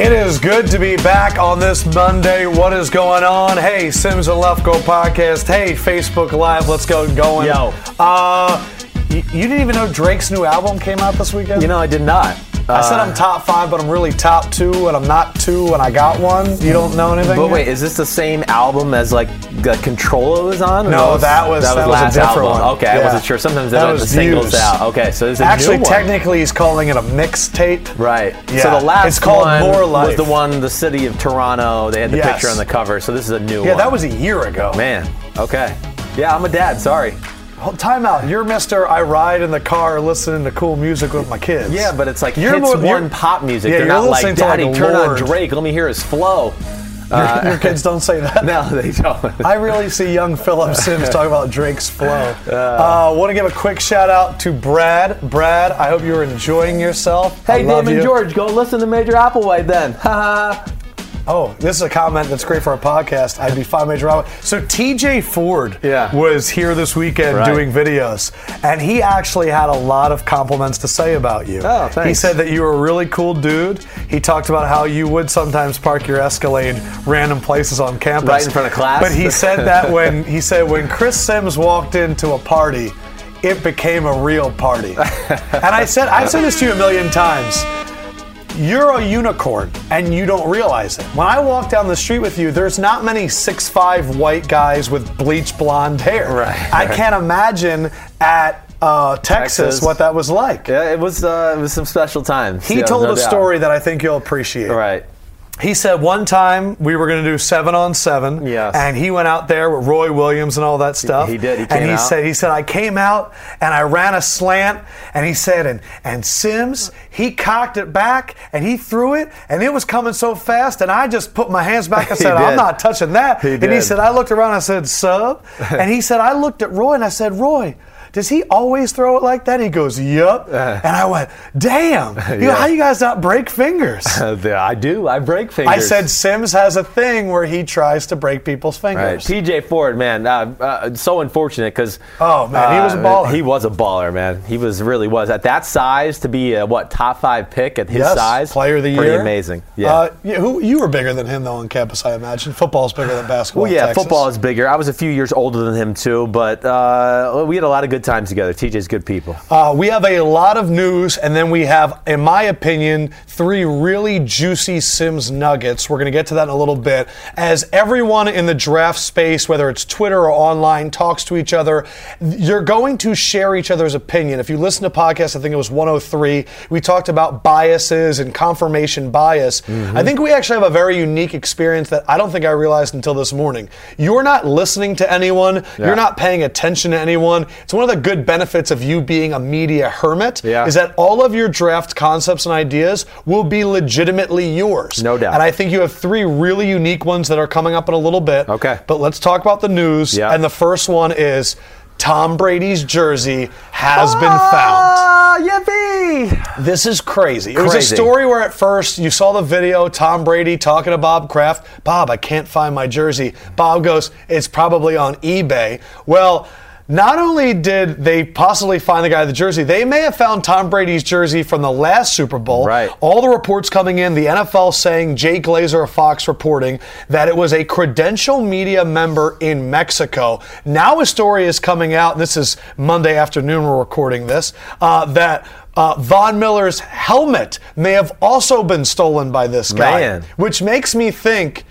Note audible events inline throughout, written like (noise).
It is good to be back on this Monday. What is going on? Hey, Simms and Lefkoe podcast. Hey, Facebook Live. Let's go going. Yo. Uh, y- you didn't even know Drake's new album came out this weekend? You know, I did not. I said uh, I'm top five, but I'm really top two, and I'm not two, and I got one. You don't know anything? But yet? wait, is this the same album as like the Controlla was on? No, that was- that was a last different album. one. Okay, I wasn't sure. Sometimes That let the was singles Views. out. Okay, so this is Actually, new one. technically, he's calling it a mixtape. Right. Yeah. So the last It's called one More was the one, the city of Toronto. They had the Yes. picture on the cover. So this is a new Yeah, one. Yeah, that was a year ago. man. Okay. Yeah, I'm a dad. Sorry. Time out. You're Mr. I ride in the car listening to cool music with my kids. Yeah, but it's like You're hits more- one pop music. Yeah, They're you're not like, like, Daddy, a turn on Drake. Let me hear his flow. Your, your (laughs) kids don't say that. No, they don't. I really see young Philip Simms talking about Drake's flow. (laughs) Uh, Want to give a quick shout out to Brad. Brad, I hope you're enjoying yourself. Hey, love Damon. George, go listen to Major Applewhite then. Ha ha. Oh, this is a comment that's great for our podcast. I'd be five major. So TJ Ford Yeah. was here this weekend Right. doing videos, and he actually had a lot of compliments to say about you. Oh, He said that you were a really cool dude. He talked about how you would sometimes park your Escalade random places on campus, Right in front of class? But he said that when he said when Chris Simms walked into a party, it became a real party. (laughs) and I said I've said this to you a million times you're a unicorn and you don't realize it. When I walk down the street with you, there's not many six five white guys with bleach blonde hair. Right, I right. can't imagine at uh, Texas, Texas. what that was like. Yeah, it was uh, it was some special times. He Yeah, told no a doubt. story that I think you'll appreciate. Right. He said one time we were going to do seven on seven, Yes. and he went out there with Roy Williams and all that stuff. he did. He and he out. said, he said I came out and I ran a slant, and he said, and and Simms he cocked it back and he threw it, and it was coming so fast, and I just put my hands back and (laughs) He said, I'm not touching that. He and he said, I looked around, and I said, sub, (laughs) and he said, I looked at Roy and I said, Roy. Does he always throw it like that? He goes, Yup. and I went, Damn. (laughs) You know, how you guys not break fingers? (laughs) Yeah, I do. I break fingers. I said Simms has a thing where he tries to break people's Right. fingers. TJ Ford, man, uh, uh, so unfortunate because Oh, man, he was a baller. He was a baller, man. He was really was at that size to be a what top five pick at his yes, size. player of the pretty year. amazing. Yeah. Uh, yeah, who you were bigger than him though on campus, I imagine. Football's bigger than basketball. well, yeah, football is bigger. I was a few years older than him too, but uh, we had a lot of good times together. TJ's good people. Uh, we have a lot of news, and then we have, in my opinion, three really juicy Simms nuggets. We're going to get to that in a little bit. As everyone in the draft space, whether it's Twitter or online, talks to each other, you're going to share each other's opinion. If you listen to podcasts, I think it was 103, we talked about biases and confirmation bias. I think we actually have a very unique experience that I don't think I realized until this morning. You're not listening to anyone, Yeah. you're not paying attention to anyone. It's one of the good benefits of you being a media hermit Yeah. is that all of your draft concepts and ideas will be legitimately yours. No doubt. And I think you have three really unique ones that are coming up in a little bit. Okay. But let's talk about the news. Yeah. And the first one is Tom Brady's jersey has been found. Ah, yippee! This is crazy. It was a story where at first you saw the video, Tom Brady talking to Bob Kraft. Bob, I can't find my jersey. Bob goes, It's probably on eBay. Well, not only did they possibly find the guy with the jersey, they may have found Tom Brady's jersey from the last Super Bowl. Right. All the reports coming in, the NFL saying, Jay Glazer of Fox reporting that it was a credential media member in Mexico. Now a story is coming out, this is Monday afternoon, we're recording this, uh, that uh, Von Miller's helmet may have also been stolen by this guy. Man. Which makes me think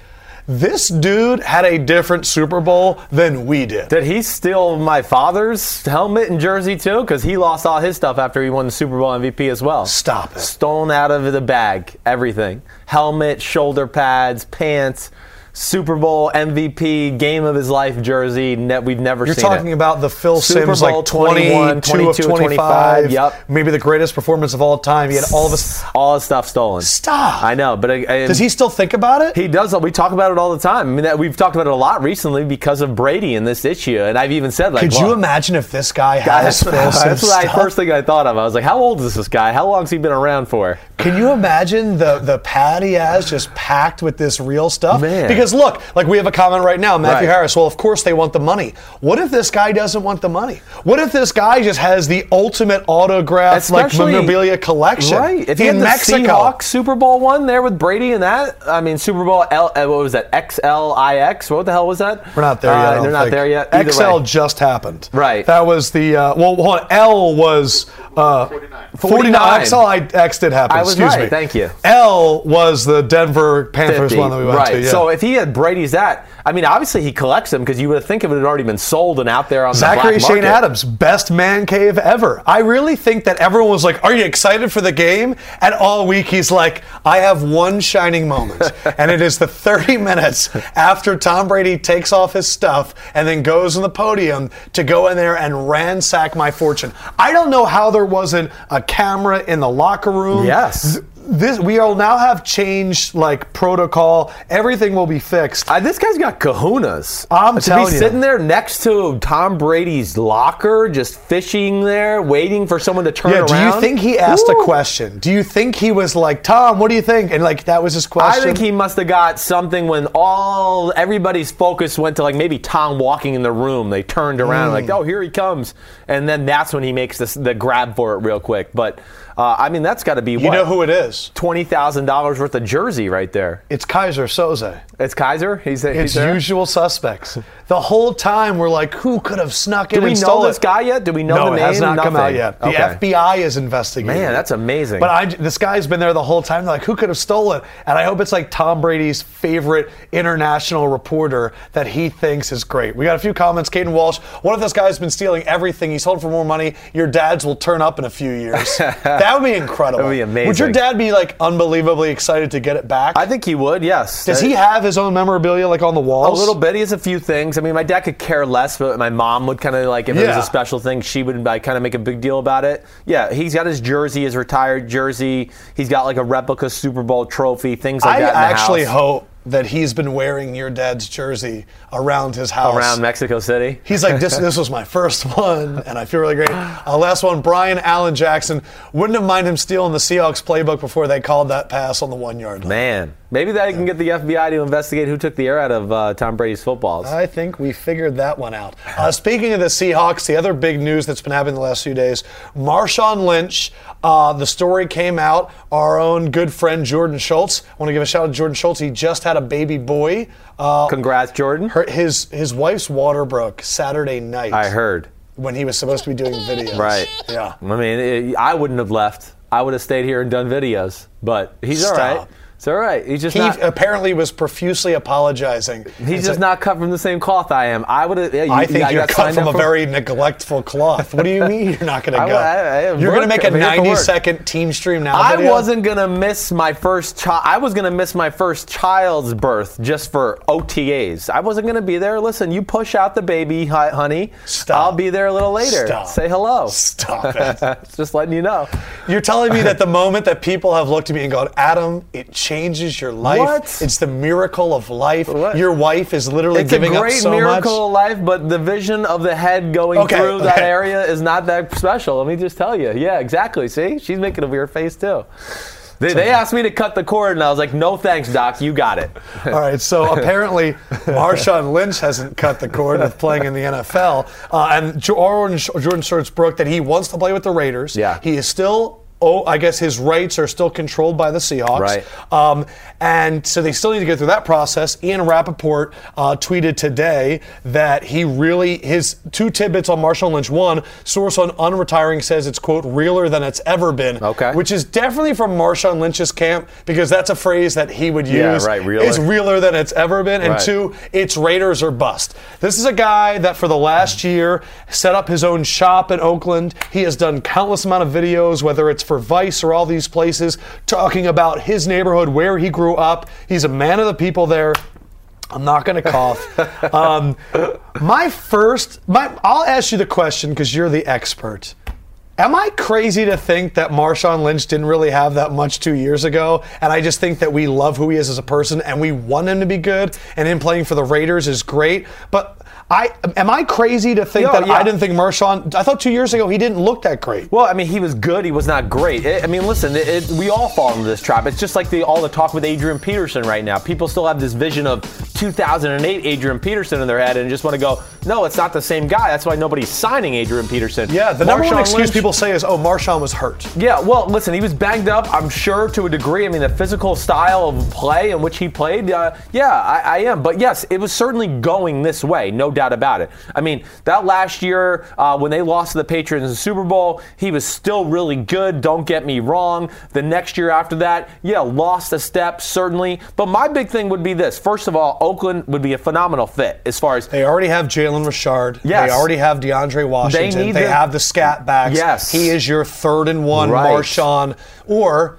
this dude had a different Super Bowl than we did. Did he steal my father's helmet and jersey too? Because he lost all his stuff after he won the Super Bowl MVP as well. Stop it. Stolen out of the bag, everything. Helmet, shoulder pads, pants, Super Bowl MVP, game of his life jersey. Ne- we've never seen. You're seen talking it. about the Phil Super Simms Bowl like 20, 21, 22 of 25. 25, yep. Maybe the greatest performance of all time. He had all of his. all his stuff stolen. Stop. I know, but uh, I, I- Does he still think about it? He does. We talk about it all the time. I mean, that, we've talked about it a lot recently because of Brady and this issue. And I've even said, like, Could you imagine if this guy (laughs) has Phil Simms that's what I first thing I thought of. I was like, how old is this guy? How long's he been around for? Can you imagine the the pad he has just packed with this real stuff? Man. Because look, like we have a comment right now, Matthew Right. Harris. Well, of course they want the money. What if this guy doesn't want the money? What if this guy just has the ultimate autograph like Especially- memorabilia collection Right. If in had the Mexico? Seahawks Super Bowl one there with Brady and that, I mean, Super Bowl L, uh, what was that? XLIX? What the hell was that? We're not there yet. Uh, don't they're not think. there yet. Either XL way. just happened. Right. That was the uh, well. Hold on. L was uh, 49. 49. XLIX did happen. I was Excuse right. me. Thank you. L was the Denver Panthers 50. one that we went right. to. Yeah. So if he had Brady's that, I mean, obviously he collects them because you would think it had already been sold and out there on Zachary the black Shane. Adams, best man cave ever. I really think that everyone was like, Are you excited for the game? And all week he's like, I have one shining moment. (laughs) and it is the 30 minutes after Tom Brady takes off his stuff and then goes on the podium to go in there and ransack my fortune. I don't know how there wasn't a camera in the locker room. Yes. Th- This we will now have changed like protocol. Everything will be fixed. Uh, this guy's got kahunas. I'm to telling be you. sitting there next to Tom Brady's locker, just fishing there, waiting for someone to turn Yeah, do you think he asked Woo. a question? Do you think he was like, Tom, what do you think? And like that was his question. I think he must have got something when all everybody's focus went to like maybe Tom walking in the room. They turned around Hmm. like, oh, here he comes, and then that's when he makes this the grab for it real quick. But uh, I mean, that's got to be you what know who it is? twenty thousand dollars worth of jersey right there. It's Keyser Soze. It's Keyser. He's, he's It's there? usual suspects. The whole time we're like, who could have snuck Do in we and know stole this it? guy yet? Do we know no, the it name? has not come out yet. The Okay. FBI is investigating. Man, that's amazing. But I, this guy's been there the whole time. They're like, who could have stolen it? And I hope it's like Tom Brady's favorite international reporter that he thinks is great. We got a few comments. Caden Walsh, what if this guy's been stealing everything? He's sold for more money. Your dads will turn up in a few years. (laughs) that would be incredible. That would be amazing. Would your dad be like unbelievably excited to get it back? I think he would. Yes. Does Uh, he have his own memorabilia like on the walls? A little bit. He has a few things. I mean, my dad could care less, but my mom would kind of like if it was a special thing, she would like kind of make a big deal about it. Yeah, he's got his jersey, his retired jersey. He's got like a replica Super Bowl trophy, things like I that. the actually hope that he's been wearing your dad's jersey around his house. around Mexico City. He's like, this, (laughs) this was my first one, and I feel really great. Uh, last one, Brian Allen Jackson. Wouldn't have mind him stealing the Seahawks playbook before they called that pass on the one yard line. Man, maybe that can get the FBI to investigate who took the air out of uh, Tom Brady's footballs. I think we figured that one out. Uh, speaking of the Seahawks, the other big news that's been happening the last few days Marshawn Lynch, uh, the story came out. Our own good friend Jordan Schultz. I want to give a shout out to Jordan Schultz. He just had a baby boy. Uh, Congrats, Jordan. her, his, his wife's water broke Saturday night. I heard. When he was supposed to be doing videos. Right. Yeah. I mean, it, I wouldn't have left. I would have stayed here and done videos. But he's all right. It's all right. He's just He not. apparently was profusely apologizing. He's just said, not cut from the same cloth I am. I would have. Yeah, I think I you're cut from a for- very neglectful cloth. What do you mean you're not going to go? I- I you're going to make a I'm here for 90 work. second Team Stream Now I video? wasn't gonna miss my first child. I was gonna miss my first child's birth just for OTAs. I wasn't gonna be there. Listen, you push out the baby, honey. Stop. I'll be there a little later. Stop. Say hello. Stop (laughs) it. just letting you know. You're telling me that the moment that people have looked at me and gone, Adam, it changes your life. What? It's the miracle of life. What? Your wife is literally It's a giving great up so miracle of life, but the vision of the head going Okay, through that area is not that special. Let me just tell you. Yeah, exactly. See, she's making a weird face too. They, they asked me to cut the cord, and I was like, "No, thanks, Doc. You got it." (laughs) All right, so (laughs) apparently Marshawn Lynch hasn't cut the cord with playing in the NFL, uh, and Jordan Jordan Schultz broke that he wants to play with the Raiders. Yeah. he is still. Oh, I guess his rights are still controlled by the Seahawks. Right. Um, and so they still need to go through that process. Ian Rapoport uh, tweeted today that he really, his two tidbits on Marshawn Lynch. One, source on unretiring says it's, quote, realer than it's ever been. Okay. Which is definitely from Marshawn Lynch's camp because that's a phrase that he would use. Yeah, right, realer. It's realer than it's ever been. And Right. two, it's Raiders or bust. This is a guy that for the last year set up his own shop in Oakland. He has done countless amount of videos, whether it's for Vice or all these places, talking about his neighborhood, where he grew up. He's a man of the people there. I'm not going to cough. (laughs) um, my first, my, I'll ask you the question because you're the expert. Am I crazy to think that Marshawn Lynch didn't really have that much two years ago? And I just think that we love who he is as a person and we want him to be good and him playing for the Raiders is great. But I am I crazy to think that yeah. I didn't think Marshawn I thought two years ago he didn't look that great. Well, I mean, he was good. He was not great. I I mean, listen, it, it, we all fall into this trap. It's just like the, all the talk with Adrian Peterson right now. People still have this vision of 2008 Adrian Peterson in their head and just want to go, no, it's not the same guy. That's why nobody's signing Adrian Peterson. Yeah, the number one excuse Lynch- people say is, "Oh, Marshawn was hurt." yeah, well, listen, he was banged up, I'm sure, to a degree. I mean, the physical style of play in which he played, uh, yeah, I, I am. But yes, it was certainly going this way, no doubt about it. I mean, that last year, uh, when they lost to the Patriots in the Super Bowl, he was still really good, don't get me wrong. The next year after that, yeah, lost a step, certainly. But my big thing would be this. First of all, Oakland would be a phenomenal fit as far as They already have Jalen Richard. Yes. They already have DeAndre Washington. need They the- have the scat backs. Yes. He is your third and one, Right. Marshawn, or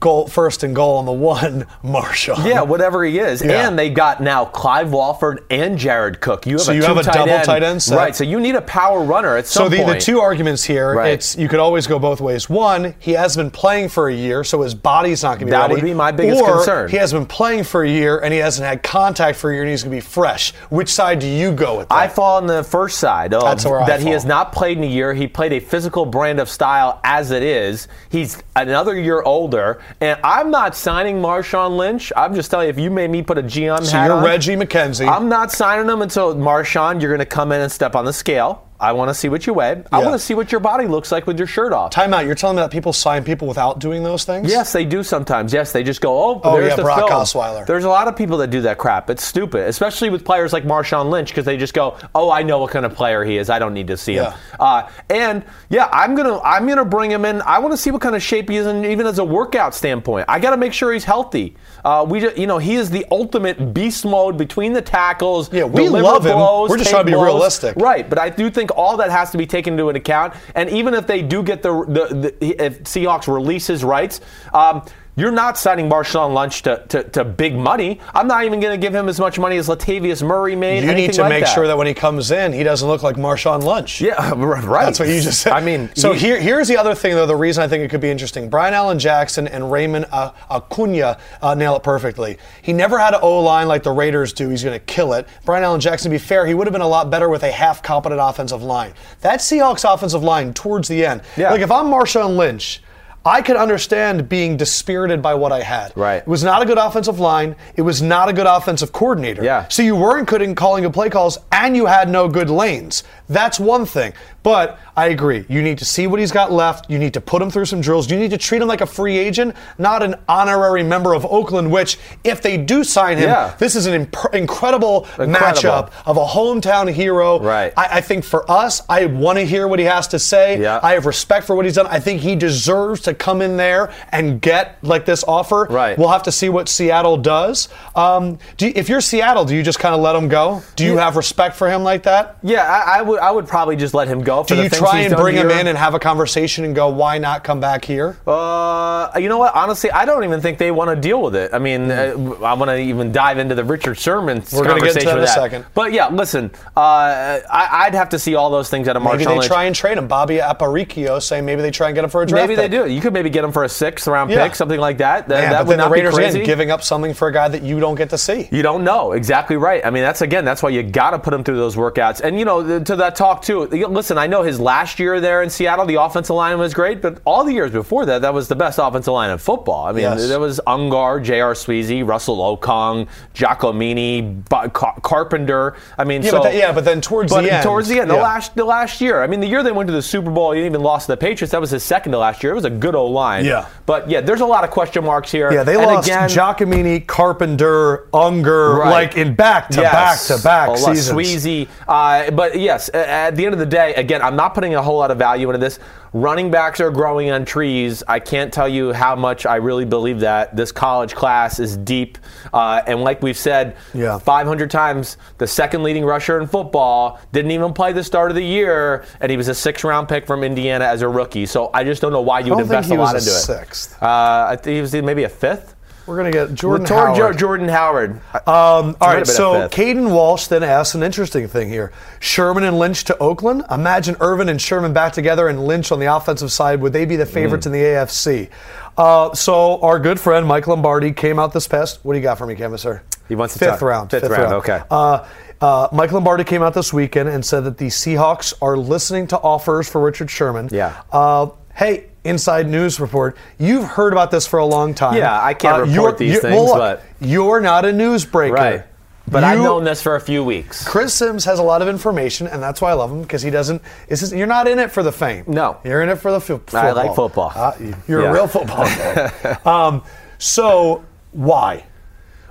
goal first and goal on the one, (laughs) Marshawn. Yeah, whatever he is. Yeah. And they got now Clive Walford and Jared Cook. You have So a you have a tight double end. tight end set. Right, so you need a power runner at So some the, the point. two arguments here, Right. it's you could always go both ways. One, he has been playing for a year, so his body's not going to be That ready. would be my biggest or concern. He has been playing for a year and he hasn't had contact for a year and he's going to be fresh. Which side do you go with? That? I fall on the first side of That's where I that he has not played in a year. He played a physical brand of style as it is. He's another year older, and I'm not signing Marshawn Lynch. I'm just telling you, if you made me put a GM so hat you're on, Reggie McKenzie. I'm not signing him until Marshawn. You're going to come in and step on the scale. I want to see what you weigh. I want to see what your body looks like with your shirt off. Time out. You're telling me that people sign people without doing those things? Yes, they do sometimes. Yes, they just go, oh, Oh, there's yeah, the Brock film. Osweiler. There's a lot of people that do that crap. It's stupid, especially with players like Marshawn Lynch, because they just go, oh, I know what kind of player he is. I don't need to see him. Uh, and yeah, I'm gonna I'm gonna bring him in. I want to see what kind of shape he is, in, even as a workout standpoint. I got to make sure he's healthy. Uh, we, just, you know, he is the ultimate beast mode between the tackles. Yeah, we love him. blows, We're just trying to be blows. realistic. Right, but I do think all that has to be taken into an account. And even if they do get the, the, the if Seahawks release his rights, um, you're not signing Marshawn Lynch to, to, to big money. I'm not even going to give him as much money as Latavius Murray made. You need to like make that. sure that when he comes in, he doesn't look like Marshawn Lynch. Yeah, (laughs) right. That's what you just said. I mean, so he- here, here's the other thing, though. The reason I think it could be interesting: Brian Allen Jackson and Raymond Acuna uh, nail it perfectly. He never had an O line like the Raiders do. He's going to kill it. Brian Allen Jackson, to be fair, he would have been a lot better with a half competent offensive line. That Seahawks offensive line towards the end. Yeah. Like if I'm Marshawn Lynch. I could understand being dispirited by what I had. Right. It was not a good offensive line. It was not a good offensive coordinator. Yeah. So you weren't good in calling good play calls, and you had no good lanes. That's one thing. But I agree. You need to see what he's got left. You need to put him through some drills. You need to treat him like a free agent, not an honorary member of Oakland. Which, if they do sign him, Yeah. this is an imp- incredible, Incredible. matchup of a hometown hero. Right. I, I think for us, I want to hear what he has to say. Yeah. I have respect for what he's done. I think he deserves to come in there and get like this offer. Right. We'll have to see what Seattle does. Um, do you, if you're Seattle, do you just kind of let him go? Do you Yeah. have respect for him like that? Yeah, I, I would. I would probably just let him go. For Do the you try and bring him in and have a conversation and go, why not come back here? Uh, you know what? Honestly, I don't even think they want to deal with it. I mean, uh, I want to even dive into the Richard Sherman. We're gonna get conversation into that in a that. second. But yeah, listen, uh, I, I'd have to see all those things out of Maybe they Lynch. try and trade him. Bobby Aparicio saying maybe they try and get him for a draft. Maybe they do. You could maybe get him for a sixth round Yeah. pick, something like that. That, Man, that but would then the Raiders be crazy. again giving up something for a guy that you don't get to see. You don't know exactly right. I mean, that's again, that's why you got to put him through those workouts. And you know, to that talk too. Listen, I know his last year there in Seattle, the offensive line was great, but all the years before that, that was the best offensive line in football. I mean, Yes. there was Unger, J.R. Sweezy, Russell Okung, Giacomini, Car- Carpenter. I mean, Yeah, so but that- yeah, but then towards but the end, towards the end, the yeah. last the last year. I mean, the year they went to the Super Bowl, he even lost to the Patriots. That was his second to last year. It was a good old line. Yeah. But yeah, there's a lot of question marks here. Yeah, they And lost again, Giacomini, Carpenter, Unger, Right. like in back to Yes. back to back lot- seasons. Sweezy. Uh, but yes, at the end of the day, again, I'm not putting a whole lot of value into this. Running backs are growing on trees. I can't tell you how much I really believe that. This college class is deep. Uh, and like we've said Yeah. 500 times, the second leading rusher in football didn't even play the start of the year, and he was a six round pick from Indiana as a rookie. So I just don't know why you would invest a lot was into a it. sixth. Uh, I think he was maybe a fifth. We're gonna get Jordan Howard. Jordan Howard. Um, all right, so. Caden Walsh then asks an interesting thing here. Sherman and Lynch to Oakland. Imagine Irvin and Sherman back together and Lynch on the offensive side. Would they be the favorites Hmm. in the AFC? Uh, so our good friend Mike Lombardi came out this past. What do you got for me, Canvasser? He wants to fifth talk- round. fifth round, okay. Uh, uh, Mike Lombardi came out this weekend and said that the Seahawks are listening to offers for Richard Sherman. Yeah. Uh, hey, inside news report. You've heard about this for a long time. Uh, Yeah, I can't report you're- these you- things, well, look, but- you're not a newsbreaker. Right. But I've known this for a few weeks. Chris Simms has a lot of information, and that's why I love him because he doesn't. Just, you're not in it for the fame. No. you're in it for the fo- football. I like football. Uh, you're Yeah. a real football guy. (laughs) um, so why?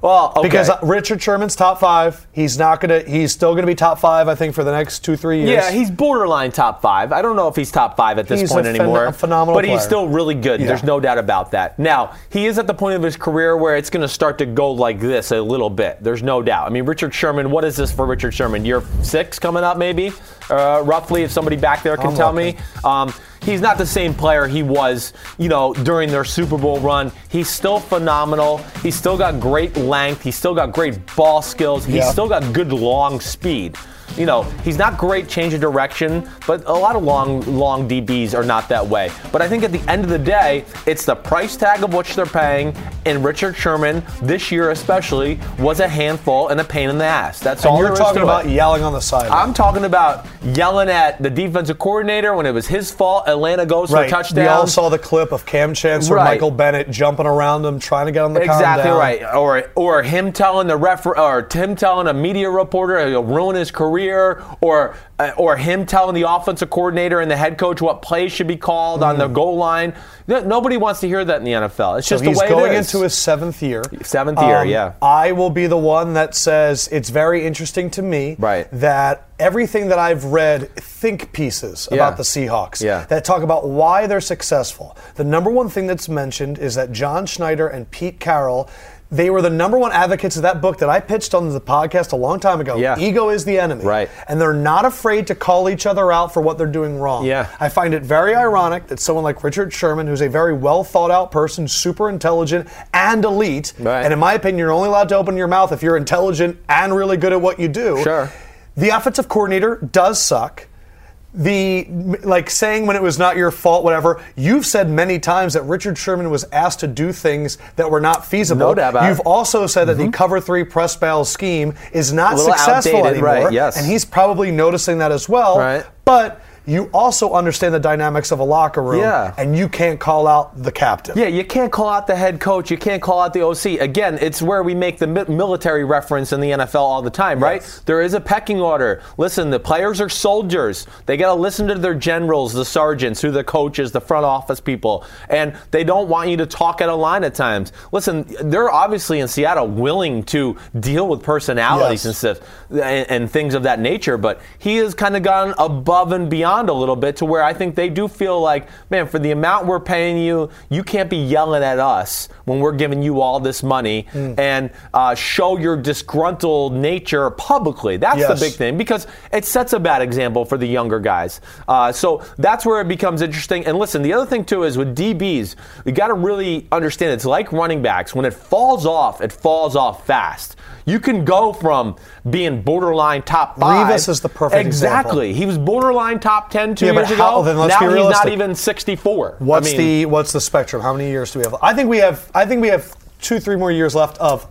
Well, okay. Because uh, Richard Sherman's top five. He's not gonna. He's still gonna be top five. I think for the next two, three years. Yeah, he's borderline top five. I don't know if he's top five at this He's point a phen- anymore. a phenomenal but he's still really good. Yeah. There's no doubt about that. Now, he is at the point of his career where it's going to start to go like this a little bit. There's no doubt. I mean, Richard Sherman, what is this for Richard Sherman? Year six coming up, maybe? Uh, roughly, if somebody back there can I'm tell looking. me. Um, he's not the same player he was, you know, during their Super Bowl run. He's still phenomenal. He's still got great length. He's still got great ball skills. He's Yeah. still got good long speed. You know, he's not great change of direction, but a lot of long, long DBs are not that way. But I think at the end of the day, it's the price tag of which they're paying, and Richard Sherman, this year especially, was a handful and a pain in the ass. That's all you're talking about it. yelling on the sideline. I'm talking about yelling at the defensive coordinator when it was his fault. Atlanta goes for right. a touchdown. We all saw the clip of Kam Chancellor, Right. Michael Bennett jumping around him, trying to get to calm Exactly right. Or or him telling the ref or him telling a media reporter he'll ruin his career, or uh, or him telling the offensive coordinator and the head coach what plays should be called on the goal line. No- Nobody wants to hear that in the NFL. It's So just the way going it is. into his seventh year. Seventh year, Um, yeah. I will be the one that says it's very interesting to me Right. that everything that I've read, think pieces Yeah. about the Seahawks Yeah. that talk about why they're successful. The number one thing that's mentioned is that John Schneider and Pete Carroll. They were the number one advocates of that book that I pitched on the podcast a long time ago. Yeah. Ego is the enemy. Right. And they're not afraid to call each other out for what they're doing wrong. Yeah. I find it very ironic that someone like Richard Sherman, who's a very well thought out person, super intelligent and elite, Right. and in my opinion, you're only allowed to open your mouth if you're intelligent and really good at what you do. Sure. The offensive coordinator does suck. The like saying when it was not your fault, whatever. You've said many times that Richard Sherman was asked to do things that were not feasible. No doubt about it. You've also said that the mm-hmm. cover three press battle scheme is not successful outdated, anymore. right, yes. And he's probably noticing that as well. Right. But you also understand the dynamics of a locker room, Yeah. and you can't call out the captain. Yeah, you can't call out the head coach. You can't call out the OC. Again, it's where we make the military reference in the NFL all the time, right? Yes. There is a pecking order. Listen, the players are soldiers. They got to listen to their generals, the sergeants, who the coaches, the front office people, and they don't want you to talk at a line at times. Listen, they're obviously in Seattle willing to deal with personalities Yes. and stuff and, and things of that nature, but he has kind of gone above and beyond a little bit to where I think they do feel like, man, for the amount we're paying you, you can't be yelling at us when we're giving you all this money Hmm. and uh, show your disgruntled nature publicly. That's Yes. the big thing because it sets a bad example for the younger guys. Uh, so that's where it becomes interesting. And listen, the other thing too is with DBs, we got to really understand it's like running backs. When it falls off, it falls off fast. You can go from being borderline top five. Revis is the perfect example. exactly. example. He was borderline top ten two Yeah, years how- ago. now he's not even sixty four. What's the what's the spectrum? How many years do we have? I think we have. I think we have two, three more years left of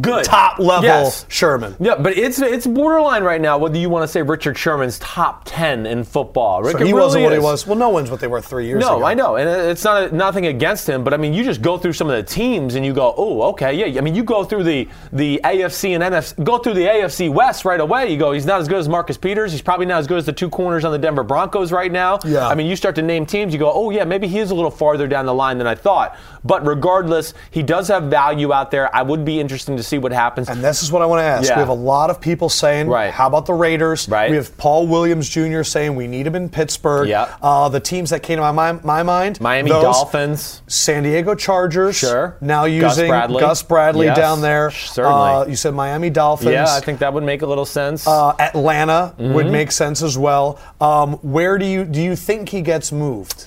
good top level Yes. Sherman. Yeah, but it's it's borderline right now. Whether you want to say Richard Sherman's top ten in football, Rick, So he really wasn't what he was. Well, no one's what they were three years ago. No, I know, and it's not nothing against him, but I mean, you just go through some of the teams and you go, oh, okay, yeah. I mean, you go through the the AFC and NFC, go through the AFC West right away. You go, he's not as good as Marcus Peters. He's probably not as good as the two corners on the Denver Broncos right now. Yeah. I mean, you start to name teams, you go, oh yeah, maybe he is a little farther down the line than I thought. But regardless, he does have value out there. I would be interesting to see what happens. And this is what I want to ask. Yeah. We have a lot of people saying, Right. how about the Raiders? Right. We have Paul Williams Jr. saying we need him in Pittsburgh. Yeah. Uh, the teams that came to my, my mind Miami those- Dolphins. San Diego Chargers. Sure. Now Gus using Bradley. Gus Bradley Yes, down there. certainly. Uh, you said Miami Dolphins. Yeah, I think that would make a little sense. Uh, Atlanta Mm-hmm. would make sense as well. Um, where do you do you think he gets moved?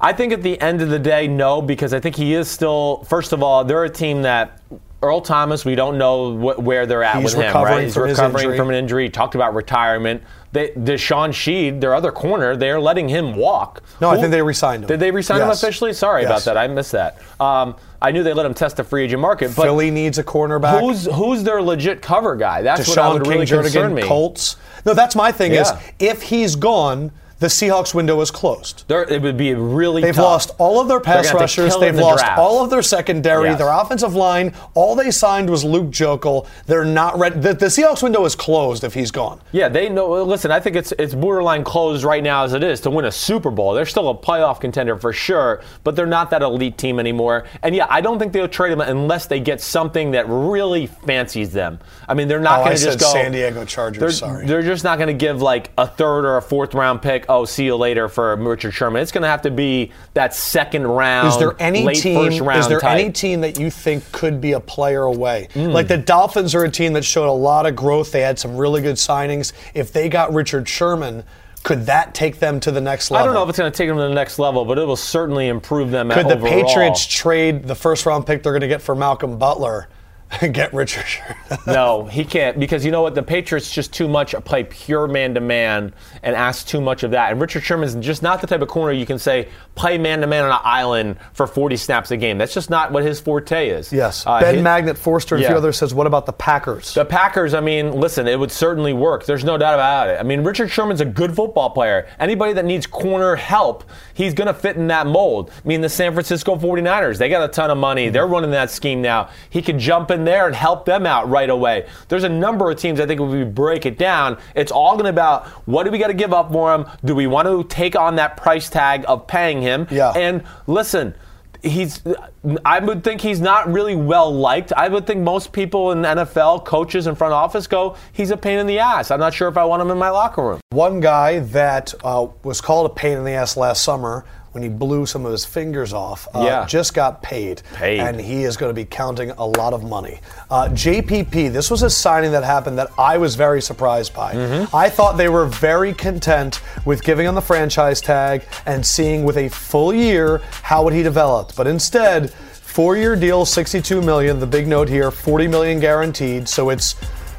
I think at the end of the day, no, because I think he is still. First of all, they're a team that Earl Thomas. We don't know wh- where they're at He's with him. Right? He's from recovering from an injury. He talked about retirement. They, DeShawn Shead, their other corner, they're letting him walk. No, I think they re-signed him. Did they resign him officially? Sorry about that. I missed that. Um, I knew they let him test the free agent market, but Philly needs a cornerback. who's who's their legit cover guy? That's what I Deshaun would King really concern Jernigan, me. Colts. No, that's my thing is if he's gone, the Seahawks window is closed. There, it would be really They've tough. lost all of their pass gonna have to rushers. They've the lost draft. all of their secondary, Yes. their offensive line. All they signed was Luke Joeckel. They're not ready. The, the Seahawks window is closed if he's gone. Yeah, they know. Listen, I think it's it's borderline closed right now as it is to win a Super Bowl. They're still a playoff contender for sure, but they're not that elite team anymore. And yeah, I don't think they'll trade him unless they get something that really fancies them. I mean, they're not Oh, going to just said go San Diego Chargers, They're, sorry. they're just not going to give like a third or a fourth round pick. Oh, see you later for Richard Sherman. It's going to have to be that second round. Is there any team? Is there type. any team that you think could be a player away? Hmm. Like the Dolphins are a team that showed a lot of growth. They had some really good signings. If they got Richard Sherman, could that take them to the next level? I don't know if it's going to take them to the next level, but it will certainly improve them. Could the overall. Patriots trade the first round pick they're going to get for Malcolm Butler (laughs) get Richard Sherman? (laughs) No, he can't because you know what? The Patriots just too much play pure man to man and ask too much of that. And Richard Sherman's just not the type of corner you can say play man to man on an island for 40 snaps a game. That's just not what his forte is. yes. Uh, ben his- Magnet, Forster, and a few others says, what about the Packers? The Packers, I mean, listen, it would certainly work. There's no doubt about it. I mean, Richard Sherman's a good football player. Anybody that needs corner help, he's going to fit in that mold. I mean, the San Francisco 49ers, they got a ton of money. They're running that scheme now. He can jump in there and help them out right away. There's a number of teams, I think, if we break it down, it's all going to about what do we got to give up for him? Do we want to take on that price tag of paying him? Yeah. And listen, he's I would think he's not really well liked. I would think most people in the NFL, coaches and front office go, he's a pain in the ass. I'm not sure if I want him in my locker room. One guy that uh, was called a pain in the ass last summer when he blew some of his fingers off uh, Yeah. just got paid. Paid. And he is going to be counting a lot of money. Uh, JPP, this was a signing that happened that I was very surprised by. Mm-hmm. I thought they were very content with giving him the franchise tag and seeing with a full year how would he develop. But instead, four-year deal, 62 million. The big note here, 40 million guaranteed. So it's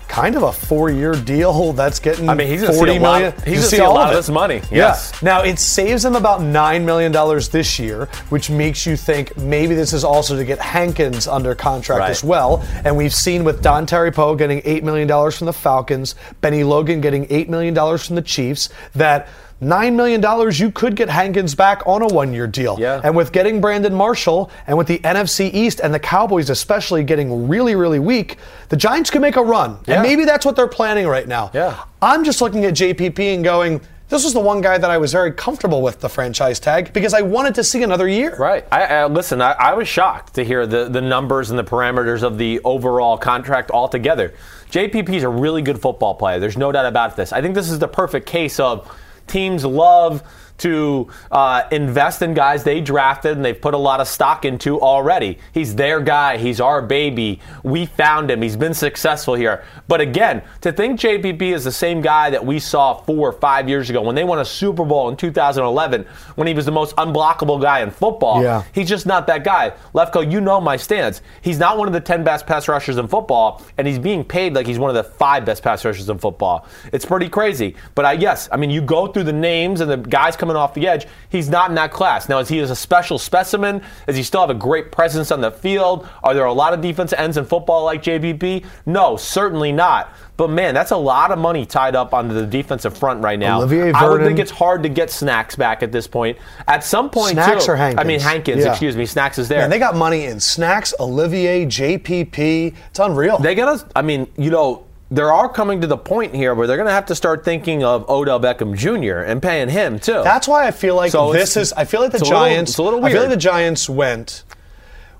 kind of a four-year deal that's getting I mean, he's gonna see 40 a lot- he's see see a lot of this money, Yeah. yes. Now it saves them about nine million dollars this year, which makes you think maybe this is also to get Hankins under contract Right. as well. And we've seen with Dontari Poe getting eight million dollars from the Falcons, Bennie Logan getting eight million dollars from the Chiefs, that. Nine million dollars, you could get Hankins back on a one-year deal. Yeah. And with getting Brandon Marshall, and with the NFC East and the Cowboys especially getting really, really weak, the Giants could make a run. Yeah. And maybe that's what they're planning right now. Yeah. I'm just looking at JPP and going, this was the one guy that I was very comfortable with the franchise tag because I wanted to see another year. Right. I, I listen. I, I was shocked to hear the the numbers and the parameters of the overall contract altogether. JPP is a really good football player. There's no doubt about this. I think this is the perfect case of teams love to uh, invest in guys they drafted and they've put a lot of stock into already. He's their guy. He's our baby. We found him. He's been successful here. But again, to think JPP is the same guy that we saw four or five years ago when they won a Super Bowl in 2011 when he was the most unblockable guy in football. Yeah. He's just not that guy. Lefkoe, you know my stance. He's not one of the 10 best pass rushers in football, and he's being paid like he's one of the five best pass rushers in football. It's pretty crazy. But I yes, I mean you go through the names and the guys coming off the edge, he's not in that class. Now is he a special specimen? Does he still have a great presence on the field? Are there a lot of defensive ends in football like JPP? No, certainly not. But man, that's a lot of money tied up onto the defensive front right now. Olivier I would think it's hard to get snacks back at this point. At some point, Snacks too. or Hankins? I mean Hankins. Yeah. Excuse me. Snacks is there. And they got money in snacks, Olivier, JPP. It's unreal. They gotta. I mean, you know, they are coming to the point here where they're gonna have to start thinking of Odell Beckham Jr. and paying him too. That's why I feel like So this is. I feel like the it's a little- Giants. it's a little I feel like the Giants went.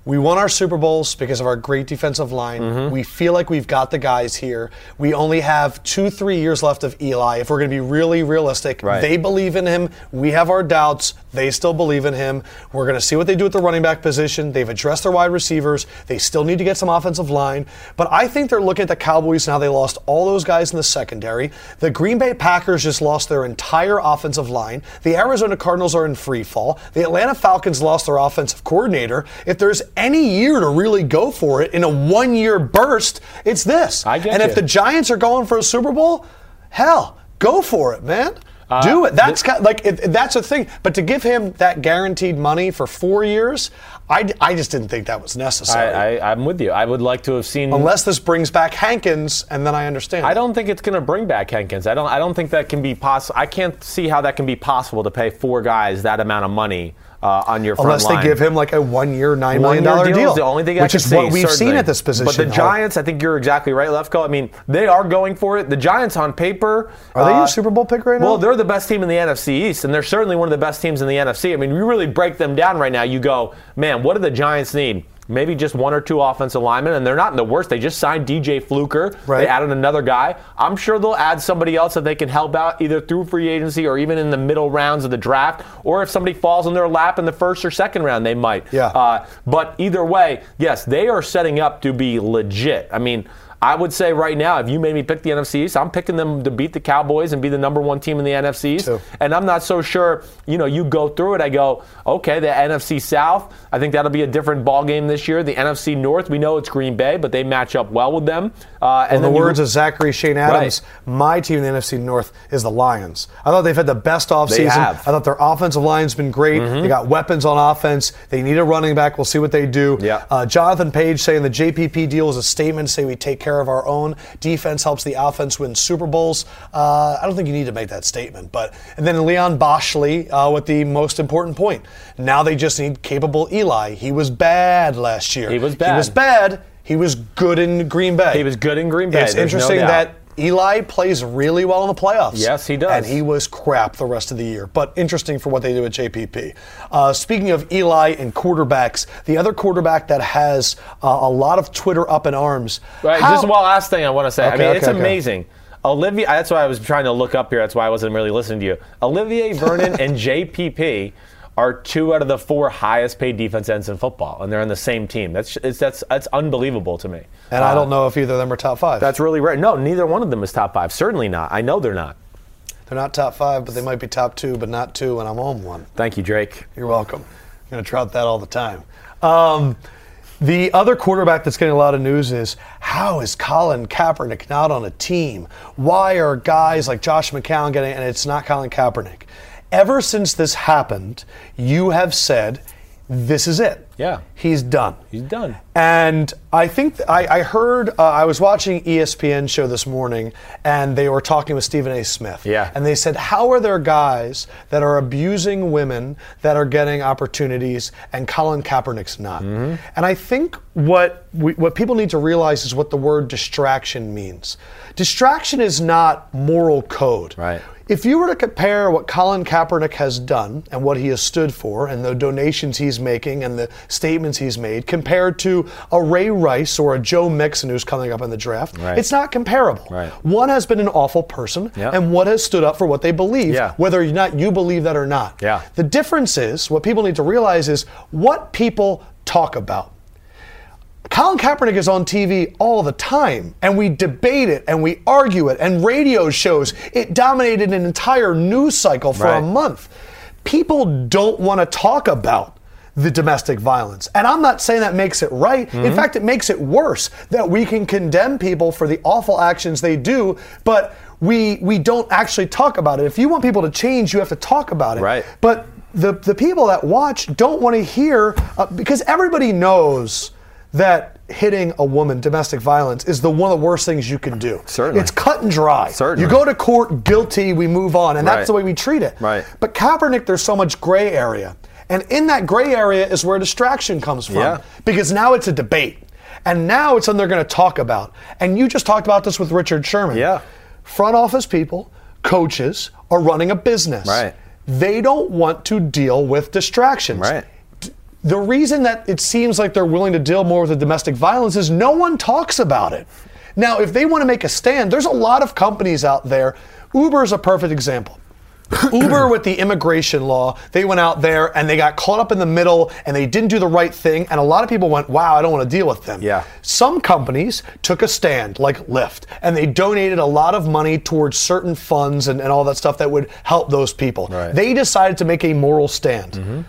We won our Super Bowls because of our great defensive line. Mm-hmm. We feel like we've got the guys here. We only have two, three years left of Eli. If we're going to be really realistic, Right. they believe in him. We have our doubts. They still believe in him. We're going to see what they do at the running back position. They've addressed their wide receivers. They still need to get some offensive line. But I think they're looking at the Cowboys now. they lost all those guys in the secondary. The Green Bay Packers just lost their entire offensive line. The Arizona Cardinals are in free fall. The Atlanta Falcons lost their offensive coordinator. If there's any year to really go for it in a one year burst, it's this. I get and if the Giants are going for a Super Bowl, hell, go for it, man. Uh, Do it. That's kind like it, that's a thing. But to give him that guaranteed money for four years, I, I just didn't think that was necessary. I, I, I'm with you. I would like to have seen. Unless this brings back Hankins, and then I understand. I don't think it's going to bring back Hankins. I don't. I don't think that can be possible. I can't see how that can be possible to pay four guys that amount of money uh, on your front Unless line. they give him like a one-year, nine million One-year dollar deal deal, the only thing I which can is see, what we've certainly. seen at this position. But the Giants, I think you're exactly right, Lefkoe. I mean, they are going for it. The Giants on paper are they uh, your Super Bowl pick right now? Well, they're the best team in the NFC East, and they're certainly one of the best teams in the NFC. I mean, you really break them down right now. You go, man, what do the Giants need? Maybe just one or two offensive linemen, and they're not in the worst. They just signed DJ Fluker. Right. They added another guy. I'm sure they'll add somebody else that they can help out either through free agency or even in the middle rounds of the draft, or if somebody falls in their lap in the first or second round, they might. Yeah. Uh, but either way, yes, they are setting up to be legit. I mean, I would say right now, if you made me pick the NFC East, I'm picking them to beat the Cowboys and be the number one team in the NFC East. And I'm not so sure, you know, you go through it, I go, okay, the NFC South, I think that'll be a different ball game this year. The NFC North, we know it's Green Bay, but they match up well with them. Uh, and In the then you- words of Zachary Shane Adams, my team in the NFC North is the Lions. I thought they've had the best offseason. have. Mm-hmm. I thought their offensive line's been great. They got weapons on offense. They need a running back. We'll see what they do. Yeah. Uh, Jonathan Page saying the JPP deal is a statement to say we take care of our own. Defense helps the offense win Super Bowls. Uh, I don't think you need to make that statement. But and then Leon Boshley uh, with the most important point. Now they just need capable Eli. He was bad last year. He was bad. He was bad. He was good in Green Bay. He was good in Green Bay. It's there's interesting doubt. that Eli plays really well in the playoffs. Yes, he does. And he was crap the rest of the year. But interesting for what they do at JPP. Uh, speaking of Eli and quarterbacks, the other quarterback that has uh, a lot of Twitter up in arms. Right, how- just one last thing I want to say. Okay, I mean, okay, it's okay. amazing. Olivia, that's why I was trying to look up here. That's why I wasn't really listening to you. Olivier Vernon (laughs) and JPP are two out of the four highest paid defense ends in football, and they're on the same team. That's it's, that's that's unbelievable to me. and I don't know if either of them are top five. That's really rare. No, neither one of them is top five. Certainly not. I know they're not. They're not top five, but they might be top two, but not two, and I'm on one. Thank you, Drake. You're welcome. I'm going to trout that all the time. Um, the other quarterback that's getting a lot of news is how is Colin Kaepernick not on a team? Why are guys like Josh McCown getting, and it's not Colin Kaepernick? Ever since this happened, you have said, this is it. Yeah. He's done. He's done. And I think th- I, I heard uh, I was watching ESPN show this morning, and they were talking with Stephen A. Smith. Yeah. And they said, "How are there guys that are abusing women that are getting opportunities, and Colin Kaepernick's not?" Mm-hmm. And I think what we, what people need to realize is what the word distraction means. Distraction is not moral code. Right. If you were to compare what Colin Kaepernick has done and what he has stood for and the donations he's making and the statements he's made compared to a Ray Rice or a Joe Mixon who's coming up in the draft, Right. it's not comparable. Right. One has been an awful person Yeah. and one has stood up for what they believe, Yeah. whether or not you believe that or not. Yeah. The difference is, what people need to realize is what people talk about. Colin Kaepernick is on TV all the time, and we debate it and we argue it, and radio shows. It dominated an entire news cycle for a month. People don't want to talk about the domestic violence. And I'm not saying that makes it right. Mm-hmm. In fact, it makes it worse that we can condemn people for the awful actions they do, but we we don't actually talk about it. If you want people to change, you have to talk about it. Right. But the the people that watch don't want to hear uh, because everybody knows that hitting a woman, domestic violence, is the one of the worst things you can do. Certainly. It's cut and dry. Certainly. You go to court guilty, we move on, and Right. that's the way we treat it. Right. But Kaepernick, there's so much gray area. And in that gray area is where distraction comes from. Yeah. Because now it's a debate. And now it's something they're going to talk about. And you just talked about this with Richard Sherman. Yeah. Front office people, coaches, are running a business. Right. They don't want to deal with distractions. Right. The reason that it seems like they're willing to deal more with the domestic violence is no one talks about it. Now, if they want to make a stand, there's a lot of companies out there. Uber is a perfect example. (clears throat) Uber with the immigration law, they went out there and they got caught up in the middle and they didn't do the right thing. And a lot of people went, wow, I don't want to deal with them. Yeah. Some companies took a stand, like Lyft, and they donated a lot of money towards certain funds and, and all that stuff that would help those people. Right. They decided to make a moral stand. Mm-hmm.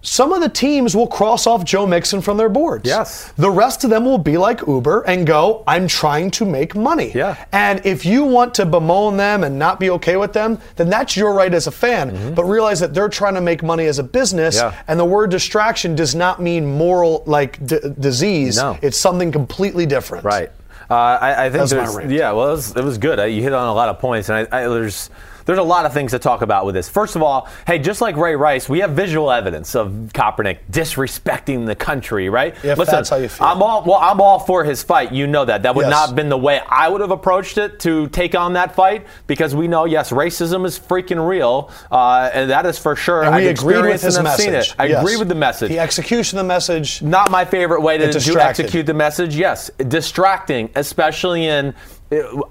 Some of the teams will cross off Joe Mixon from their boards. Yes. The rest of them will be like Uber and go, I'm trying to make money. Yeah. And if you want to bemoan them and not be okay with them, then that's your right as a fan. But realize that they're trying to make money as a business. Mm-hmm. Yeah. And the word distraction does not mean moral like d- disease. No. It's something completely different. Right. Uh, I, I think That's my there's rant. yeah. Well, it was, it was good. Uh, You hit on a lot of points, and I, I, there's there's a lot of things to talk about with this. First of all, hey, just like Ray Rice, we have visual evidence of Kaepernick disrespecting the country, right? If that's how you feel. I'm all well. I'm all for his fight. You know that. That would Yes. not have been the way I would have approached it to take on that fight because we know, yes, racism is freaking real, uh, and that is for sure. And we I've agreed with his message. seen it. I Yes. agree with the message The execution of the message. not my favorite way to, to execute the message. Yes, distracting, especially in.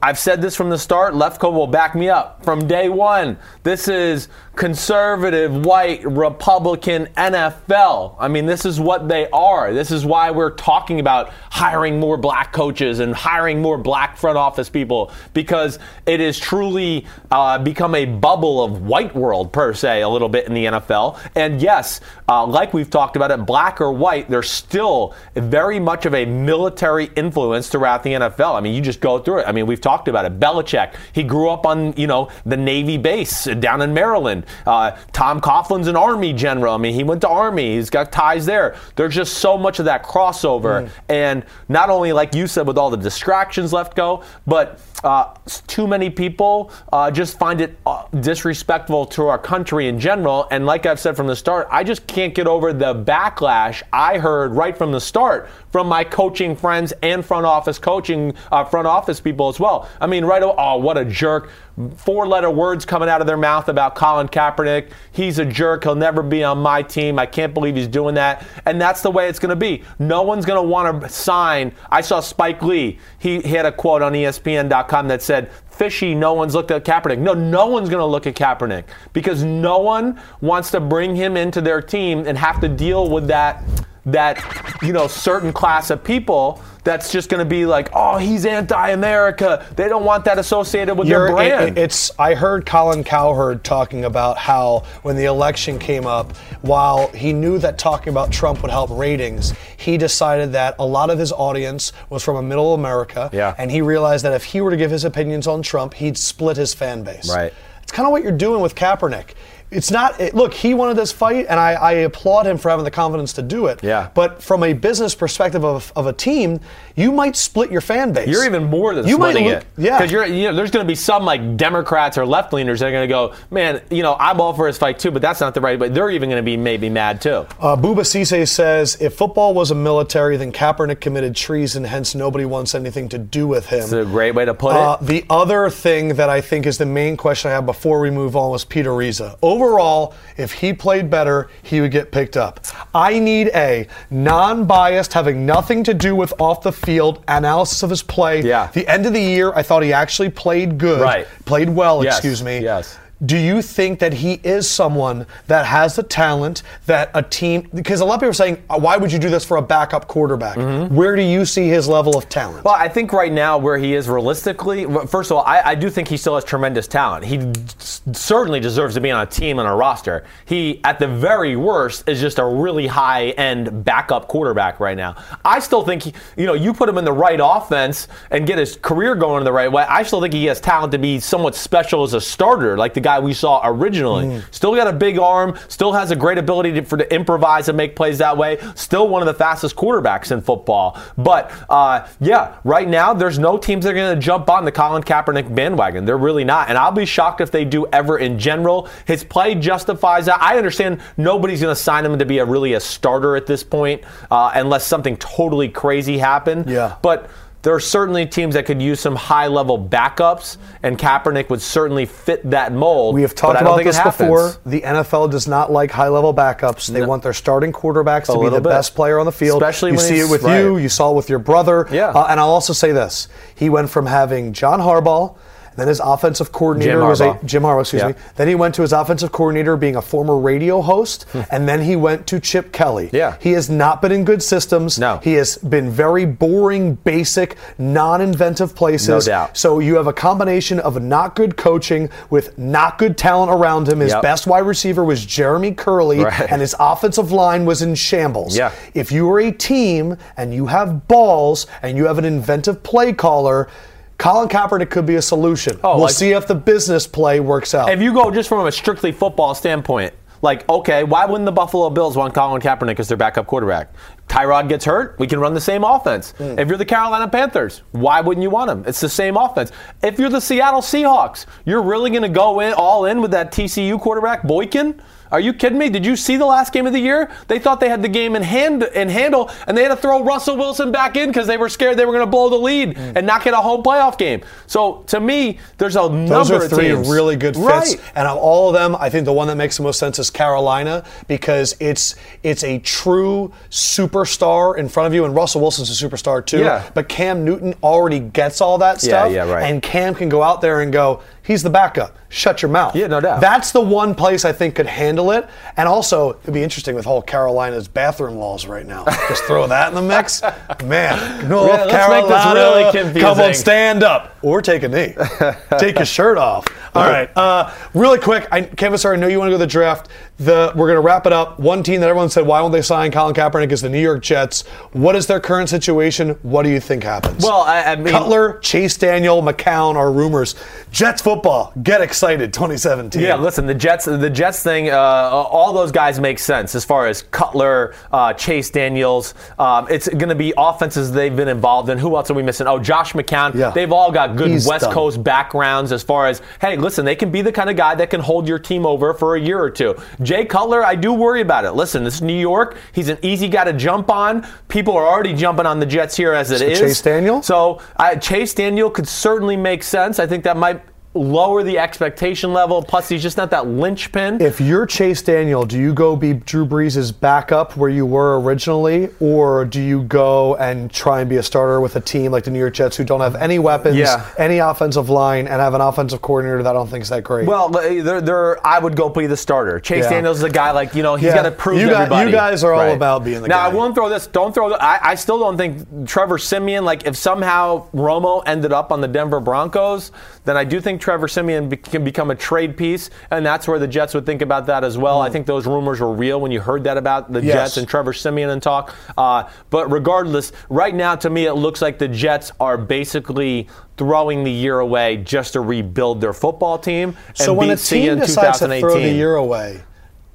I've said this from the start. Lefkoe will back me up from day one. This is conservative, white, Republican NFL. I mean, this is what they are. This is why we're talking about hiring more black coaches and hiring more black front office people because it has truly uh, become a bubble of white world per se a little bit in the NFL. And yes, uh, like we've talked about it, black or white, there's still very much of a military influence throughout the NFL. I mean, you just go through it. I mean, we've talked about it. Belichick, he grew up on you know the Navy base down in Maryland. Uh, Tom Coughlin's an Army general. I mean, he went to Army. He's got ties there. There's just so much of that crossover, and not only like you said with all the distractions Lefkoe, but uh, too many people uh, just find it uh, disrespectful to our country in general. And like I've said from the start, I just can't get over the backlash I heard right from the start from my coaching friends and front office coaching, uh, front office people as well. I mean, right? Oh, what a jerk! Four-letter words coming out of their mouth about Colin Kaepernick. He's a jerk. He'll never be on my team. I can't believe he's doing that. And that's the way it's going to be. No one's going to want to sign. I saw Spike Lee. He, he had a quote on ESPN.com that said, fishy, no one's looked at Kaepernick. No, no one's going to look at Kaepernick because no one wants to bring him into their team and have to deal with that that you know certain class of people that's just going to be like, oh, he's anti-America. They don't want that associated with You're- their brand. it- it's. I heard Colin Cowherd talking about how when the election came up, while he knew that talking about Trump would help ratings, he decided that a lot of his audience was from a middle America, Yeah. and he realized that if he were to give his opinions on Trump, he'd split his fan base. Right. It's kind of what you're doing with Kaepernick. It's not. It, look, he wanted this fight, and I, I applaud him for having the confidence to do it. Yeah. But from a business perspective of, of a team, you might split your fan base. You're even more than you splitting might it. Yeah. Because you're, you know, there's going to be some like Democrats or left leaners that are going to go, man, you know, I'm all for his fight too, but that's not the right. But they're even going to be maybe mad too. Uh, Booba Cisse says if football was a military, then Kaepernick committed treason, hence nobody wants anything to do with him. It's a great way to put Uh, it. the other thing that I think is the main question I have before we move on was Peter Riza. Overall, if he played better, he would get picked up. I need a non biased, having nothing to do with off the field analysis of his play. Yeah. The end of the year, I thought he actually played good. Right. Played well, Yes, excuse me. yes. Do you think that he is someone that has the talent that a team? Because a lot of people are saying, "Uh, why would you do this for a backup quarterback? Where do you see his level of talent? Well, I think right now where he is realistically, first of all, I, I do think he still has tremendous talent. He s- certainly deserves to be on a team and a roster. He, at the very worst, is just a really high end backup quarterback right now. I still think, he, you know, you put him in the right offense and get his career going in the right way. I still think he has talent to be somewhat special as a starter, like the guy we saw originally. Still got a big arm, still has a great ability to, for to improvise and make plays that way. Still one of the fastest quarterbacks in football. But uh, yeah, right now there's no teams that are going to jump on the Colin Kaepernick bandwagon. They're really not, and I'll be shocked if they do ever in general. His play justifies that. I understand nobody's going to sign him to be a really a starter at this point, uh, unless something totally crazy happened. Yeah. but. There are certainly teams that could use some high level backups, and Kaepernick would certainly fit that mold. We have talked about this before. The NFL does not like high level backups. They want their starting quarterbacks to be the bit. best player on the field. Especially you when see it with right. you. You saw it with your brother. Yeah. Uh, and I'll also say this: he went from having John Harbaugh. Then his offensive coordinator Jim was a Jim Harbaugh, excuse Yeah. me. Then he went to his offensive coordinator being a former radio host, and then he went to Chip Kelly. Hmm. Yeah. He has not been in good systems. No. He has been very boring, basic, non-inventive places. No doubt. So you have a combination of not good coaching with not good talent around him. His Yep. best wide receiver was Jeremy Kerley, Right. and his offensive line was in shambles. Yeah. If you are a team and you have balls and you have an inventive play caller, Colin Kaepernick could be a solution. Oh, we'll like- see if the business play works out. If you go just from a strictly football standpoint, like, okay, why wouldn't the Buffalo Bills want Colin Kaepernick as their backup quarterback? Tyrod gets hurt, we can run the same offense. Hmm. If you're the Carolina Panthers, why wouldn't you want him? It's the same offense. If you're the Seattle Seahawks, you're really going to go in all in with that TCU quarterback, Boykin? Are you kidding me? Did you see the last game of the year? They thought they had the game in hand and handle, and they had to throw Russell Wilson back in because they were scared they were going to blow the lead Hmm. and not get a home playoff game. So to me, there's a number Those are of three teams. really good fits, Right. and of all of them, I think the one that makes the most sense is Carolina because it's it's a true superstar in front of you, and Russell Wilson's a superstar too. Yeah. But Cam Newton already gets all that stuff, Yeah, yeah, right. and Cam can go out there and go, "He's the backup. Shut your mouth." Yeah, no doubt. That's the one place I think could handle it, and also it'd be interesting with whole Carolina's bathroom laws right now. (laughs) Just throw that in the mix, man. North Yeah, let's make this Carolina, really Come on, stand up or take a knee. (laughs) take your shirt off. All right. Uh, really quick, I, Canvas, I know you want to go to the draft. The we're going to wrap it up. One team that everyone said, why won't they sign Colin Kaepernick? Is the New York Jets. What is their current situation? What do you think happens? Well, I, I mean, Cutler, Chase Daniel, McCown are rumors. Jets football, get excited, 2017. Yeah, listen, the Jets, the Jets thing, uh, all those guys make sense as far as Cutler, uh, Chase Daniels. Um, it's going to be offenses they've been involved in. Who else are we missing? Oh, Josh McCown. Yeah. They've all got good He's West done. Coast backgrounds as far as, hey, listen, they can be the kind of guy that can hold your team over for a year or two. Jay Cutler, I do worry about it. Listen, this is New York. He's an easy guy to jump on. People are already jumping on the Jets here as it So is. Chase Daniel? So I, Chase Daniel could certainly make sense. I think that might lower the expectation level. Plus, he's just not that linchpin. If you're Chase Daniel, do you go be Drew Brees' backup where you were originally, or do you go and try and be a starter with a team like the New York Jets who don't have any weapons, Yeah. any offensive line, and have an offensive coordinator that I don't think is that great? well, eh, they're, they're, I would go be the starter. Chase Yeah. Daniels is a guy like you know he's Yeah. got to prove You to got- everybody. you guys are all about being the now, guy. I won't throw this. Don't throw. The, I, I still don't think Trevor Siemian. Like if somehow Romo ended up on the Denver Broncos, then I do think Trevor Siemian be, can become a trade piece, and that's where the Jets would think about that as well. I think those rumors were real when you heard that about the Mm. Yes. Jets and Trevor Siemian and talk. Uh, but regardless, right now to me it looks like the Jets are basically throwing the year away just to rebuild their football team. And so when a team decides to throw the year away,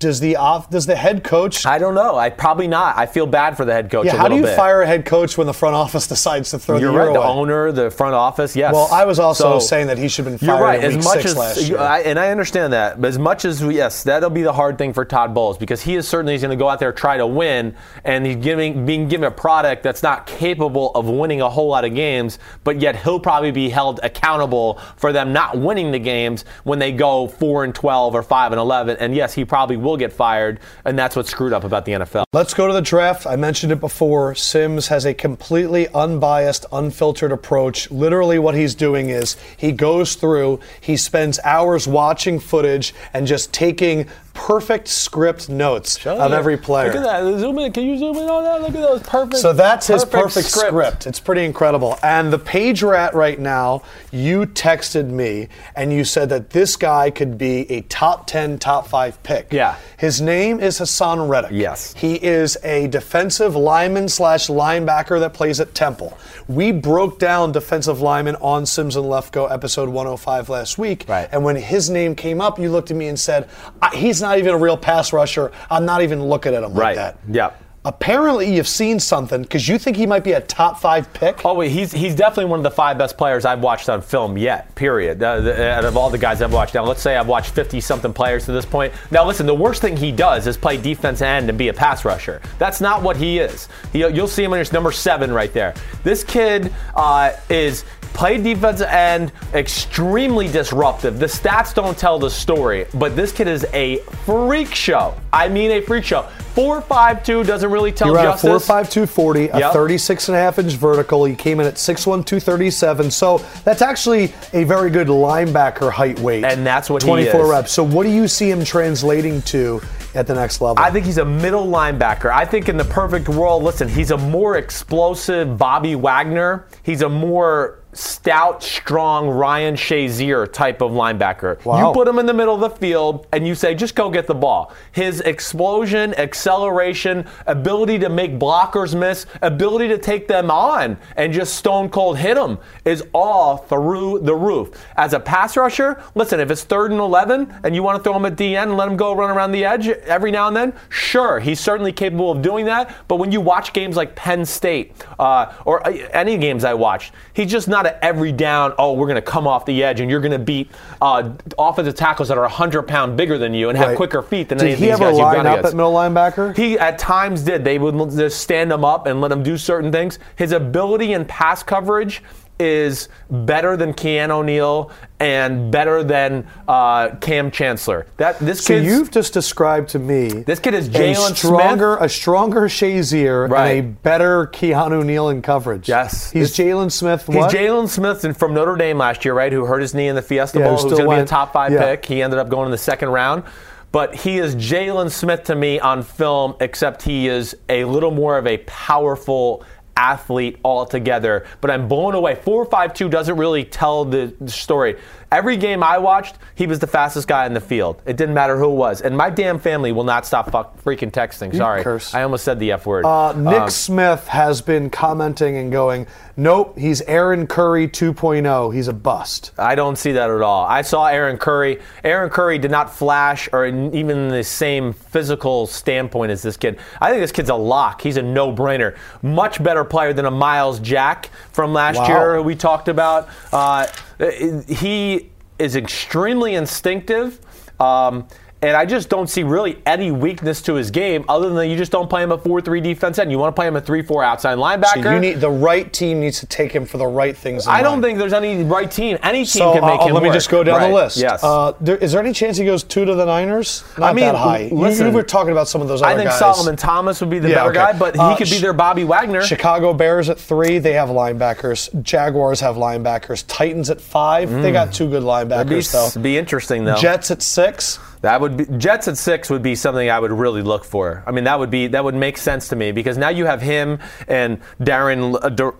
does the off does the head coach? I don't know. I probably not. I feel bad for the head coach. yeah, how do you bit. fire a head coach when the front office decides to throw You're the right. The owner, the front office. Yes. Well, I was also So- saying that he should have been You're fired right. in As much as last you- year. I, and I understand that, but as much as we, yes, that'll be the hard thing for Todd Bowles because he is certainly going to go out there try to win, and he's giving being given a product that's not capable of winning a whole lot of games, but yet he'll probably be held accountable for them not winning the games when they go four and twelve or five and eleven. And yes, he probably will get fired, and that's what's screwed up about the NFL. Let's go to the draft. I mentioned it before. Simms has a completely unbiased, unfiltered approach. Literally, what he's doing is he goes through, he spends hours watching footage and just taking perfect script notes of every player. Look at that. Zoom in. Can you zoom in on that? Look at those perfect. So that's his perfect script. It's pretty incredible. And the page we're at right now, you texted me and you said that this guy could be a top 10, top 5 pick. Yeah. His name is Haason Reddick. Yes. He is a defensive lineman slash linebacker that plays at Temple. We broke down defensive lineman on Simms and Lefkoe episode 105 last week. Right. And when his name came up, you looked at me and said, "I- he's not even a real pass rusher. I'm not even looking at him Right. like that. Yeah. Apparently, you've seen something because you think he might be a top five pick. Oh, wait, he's he's definitely one of the five best players I've watched on film yet. Period. Uh, the, out of all the guys I've watched, now let's say I've watched fifty something players to this point. Now listen, the worst thing he does is play defense end and be a pass rusher. That's not what he is. He, you'll see him in his number seven right there. This kid uh, is played defensive end, extremely disruptive. The stats don't tell the story, but this kid is a freak show. I mean, a freak show. 4.52 doesn't really tell He ran a justice. 4.5 40, a Yep. 36 and a half inch vertical. He came in at 6'1, 237. So that's actually a very good linebacker height weight. And that's what he 24 is. reps. So what do you see him translating to at the next level? I think he's a middle linebacker. I think in the perfect world, listen, he's a more explosive Bobby Wagner. He's a more stout, strong Ryan Shazier type of linebacker. Wow. You put him in the middle of the field and you say, just go get the ball. His explosion, acceleration, ability to make blockers miss, ability to take them on and just stone cold hit them is all through the roof. As a pass rusher, listen, if it's third and 11 and you want to throw him at DN and let him go run around the edge every now and then, sure, he's certainly capable of doing that. But when you watch games like Penn State uh, or uh, any games I watched, he's just not an every down, oh, we're going to come off the edge and you're going to beat uh, offensive tackles that are 100 pound bigger than you and have Right. quicker feet than Did any of these ever guys you've line gone up against. at middle linebacker? He at times did. They would just stand him up and let him do certain things. His ability in pass coverage is better than Keanu O'Neal and better than uh, Kam Chancellor. That this so kid's you've just described to me this kid is a Jaylon stronger, Smith. a stronger Shazier Right. and a better Keanu Neal in coverage. Yes. he's Jaylon Smith. He's Jaylon Smith and- from Notre Dame last year, right? Who hurt his knee in the Fiesta Yeah, Bowl? Who's going to be a top five yeah. pick. He ended up going in the second round. But he is Jaylon Smith to me on film, except he is a little more of a powerful athlete altogether. But I'm blown away. 452 doesn't really tell the story. Every game I watched, he was the fastest guy in the field. It didn't matter who it was. And my damn family will not stop fuck, freaking texting. Sorry. curse. I almost said the F word. Uh, Nick Um, Smith has been commenting and going, "Nope, he's Aaron Curry 2.0. He's a bust." I don't see that at all. I saw Aaron Curry. Aaron Curry did not flash or even the same physical standpoint as this kid. I think this kid's a lock. He's a no-brainer. Much better player than a Myles Jack from last Wow. year who we talked about. Uh, he is extremely instinctive. Um, and I just don't see really any weakness to his game other than you just don't play him a 4-3 defense end. You want to play him a 3-4 outside linebacker. So you need the right team needs to take him for the right things. in I don't mind. think there's any right team. Any team So can make uh, him let me work. just go down Right. the list. Yes. Uh, there, is there any chance he goes two to the Niners? Not I mean, that high. Listen, you, were talking about some of those other I think guys. Solomon Thomas would be the Yeah, better okay. guy, but he Uh, could be their Bobby Wagner. Chicago Bears at three, they have linebackers. Jaguars have linebackers. Titans at five, they got two good That'd be, linebackers though. be interesting though. Jets at six. That would be Jets at six would be something I would really look for. I mean, that would be that would make sense to me because now you have him and Darren uh, Dur-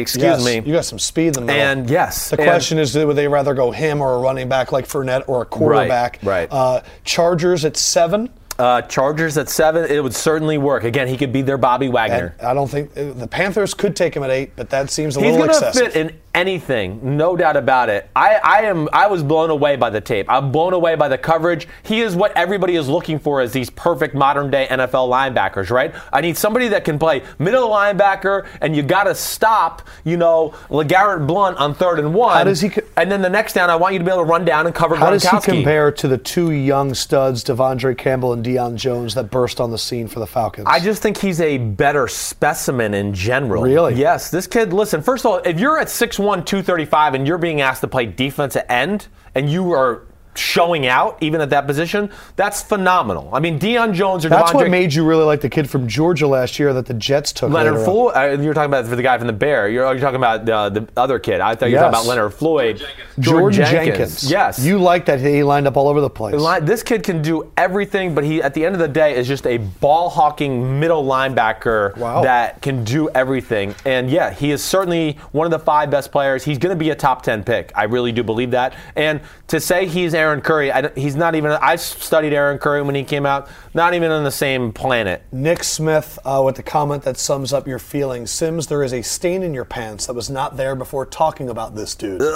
excuse yes, me. you got some speed in the middle. And yes, The and- question is, would they rather go him or a running back like Fournette or a quarterback? right. Uh, Chargers at seven. Uh, Chargers at seven, it would certainly work. Again, he could be their Bobby Wagner. And I don't think uh, the Panthers could take him at eight, but that seems a He's little going to excessive. fit in anything, no doubt about it. I, I am. I was blown away by the tape. I'm blown away by the coverage. He is what everybody is looking for as these perfect modern day NFL linebackers, right? I need somebody that can play middle linebacker, and you got to stop, you know, LeGarrette Blount on third and one. How does he co- and then the next down, I want you to be able to run down and cover How does he compare to the two young studs, De'Vondre Campbell and Deion Jones, that burst on the scene for the Falcons? I just think he's a better specimen in general. Really? Yes. This kid, listen, first of all, if you're at 6'1, 235 and you're being asked to play defensive end and you are showing out even at that position, that's phenomenal. I mean, Deion Jones or That's De'Vondre what made you really like the kid from Georgia last year that the Jets took. Leonard. Floyd. Uh, you're talking about for the guy from the Bear. You're, you're talking about uh, the other kid. I thought you were talking about Leonard Floyd. Jordan Jenkins. Yes. You like that he lined up all over the place. Li- This kid can do everything, but he, at the end of the day, is just a ball hawking middle linebacker Wow. that can do everything. And yeah, he is certainly one of the five best players. He's going to be a top 10 pick. I really do believe that. And to say he's Aaron Curry, I he's not even, I studied Aaron Curry when he came out, not even on the same planet. Nick Smith uh, with the comment that sums up your feelings. Simms, there is a stain in your pants that was not there before talking about this dude. (laughs)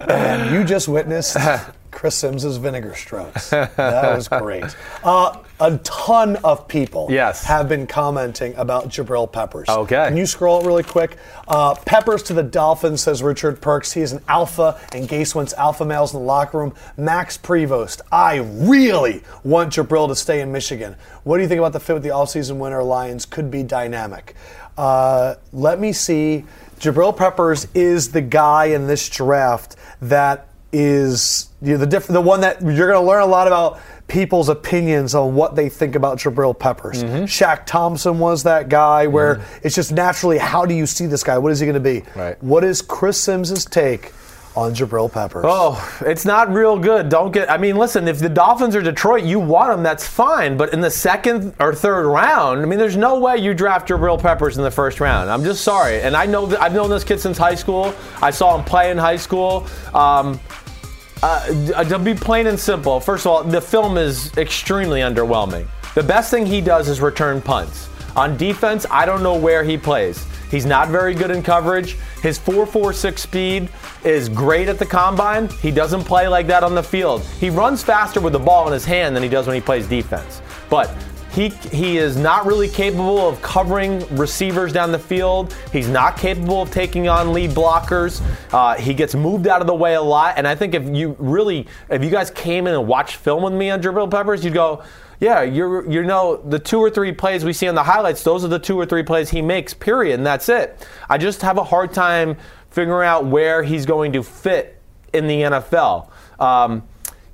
and you just witnessed (laughs) Chris Simms's vinegar strokes. That was great. Uh, a ton of people Yes. have been commenting about Jabrill Peppers. Okay. Can you scroll it really quick? Uh, Peppers to the Dolphins, says Richard Perks. He is an alpha, and Gase wants alpha males in the locker room. Max Prevost. I really want Jabrill to stay in Michigan. What do you think about the fit with the offseason winner Lions? Could be dynamic. Uh, let me see. Jabrill Peppers is the guy in this draft that is you know, the diff- the one that you're going to learn a lot about people's opinions on what they think about Jabrill Peppers. Mm-hmm. Shaq Thompson was that guy where it's just naturally how do you see this guy? What is he going to be? Right. What is Chris Simms's take on Jabrill Peppers? Oh, it's not real good. Don't get. I mean, listen. If the Dolphins are Detroit, you want them. That's fine. But in the second or third round, I mean, there's no way you draft Jabrill Peppers in the first round. I'm just sorry. And I know I've known this kid since high school. I saw him play in high school. Um, uh, to be plain and simple, first of all, the film is extremely underwhelming. The best thing he does is return punts. On defense, I don't know where he plays. He's not very good in coverage. His 4.46 speed is great at the combine. He doesn't play like that on the field. He runs faster with the ball in his hand than he does when he plays defense. But he, he is not really capable of covering receivers down the field. He's not capable of taking on lead blockers. Uh, he gets moved out of the way a lot. And I think if you really, if you guys came in and watched film with me on Jabrill Peppers, you'd go, yeah, you're you know the two or three plays we see on the highlights. Those are the two or three plays he makes. Period, and that's it. I just have a hard time figuring out where he's going to fit in the NFL. Um,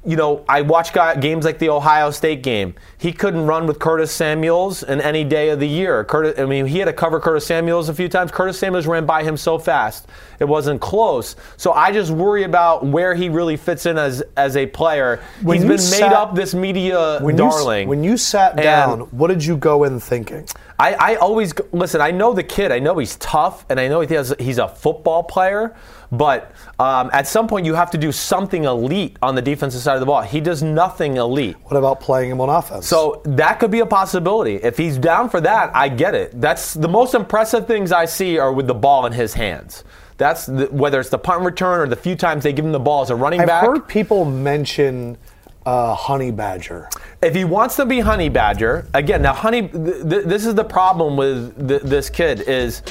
you know, I watch games like the Ohio State game. He couldn't run with Curtis Samuels in any day of the year. Curtis, I mean, he had to cover Curtis Samuels a few times. Curtis Samuels ran by him so fast, it wasn't close. So I just worry about where he really fits in as as a player. When He's you been sat- made up this media when you, darling. when you sat down, what did you go in thinking? I, I always listen. I know the kid. I know he's tough, and I know he has, he's a football player. But um, at some point, you have to do something elite on the defensive side of the ball. He does nothing elite. What about playing him on offense? So that could be a possibility. If he's down for that, I get it. That's the most impressive things I see are with the ball in his hands. That's the, whether it's the punt return or the few times they give him the ball as a running back. I've heard people mention uh, Honey Badger. if he wants to be honey badger again now honey th- th- this is the problem with th- this kid is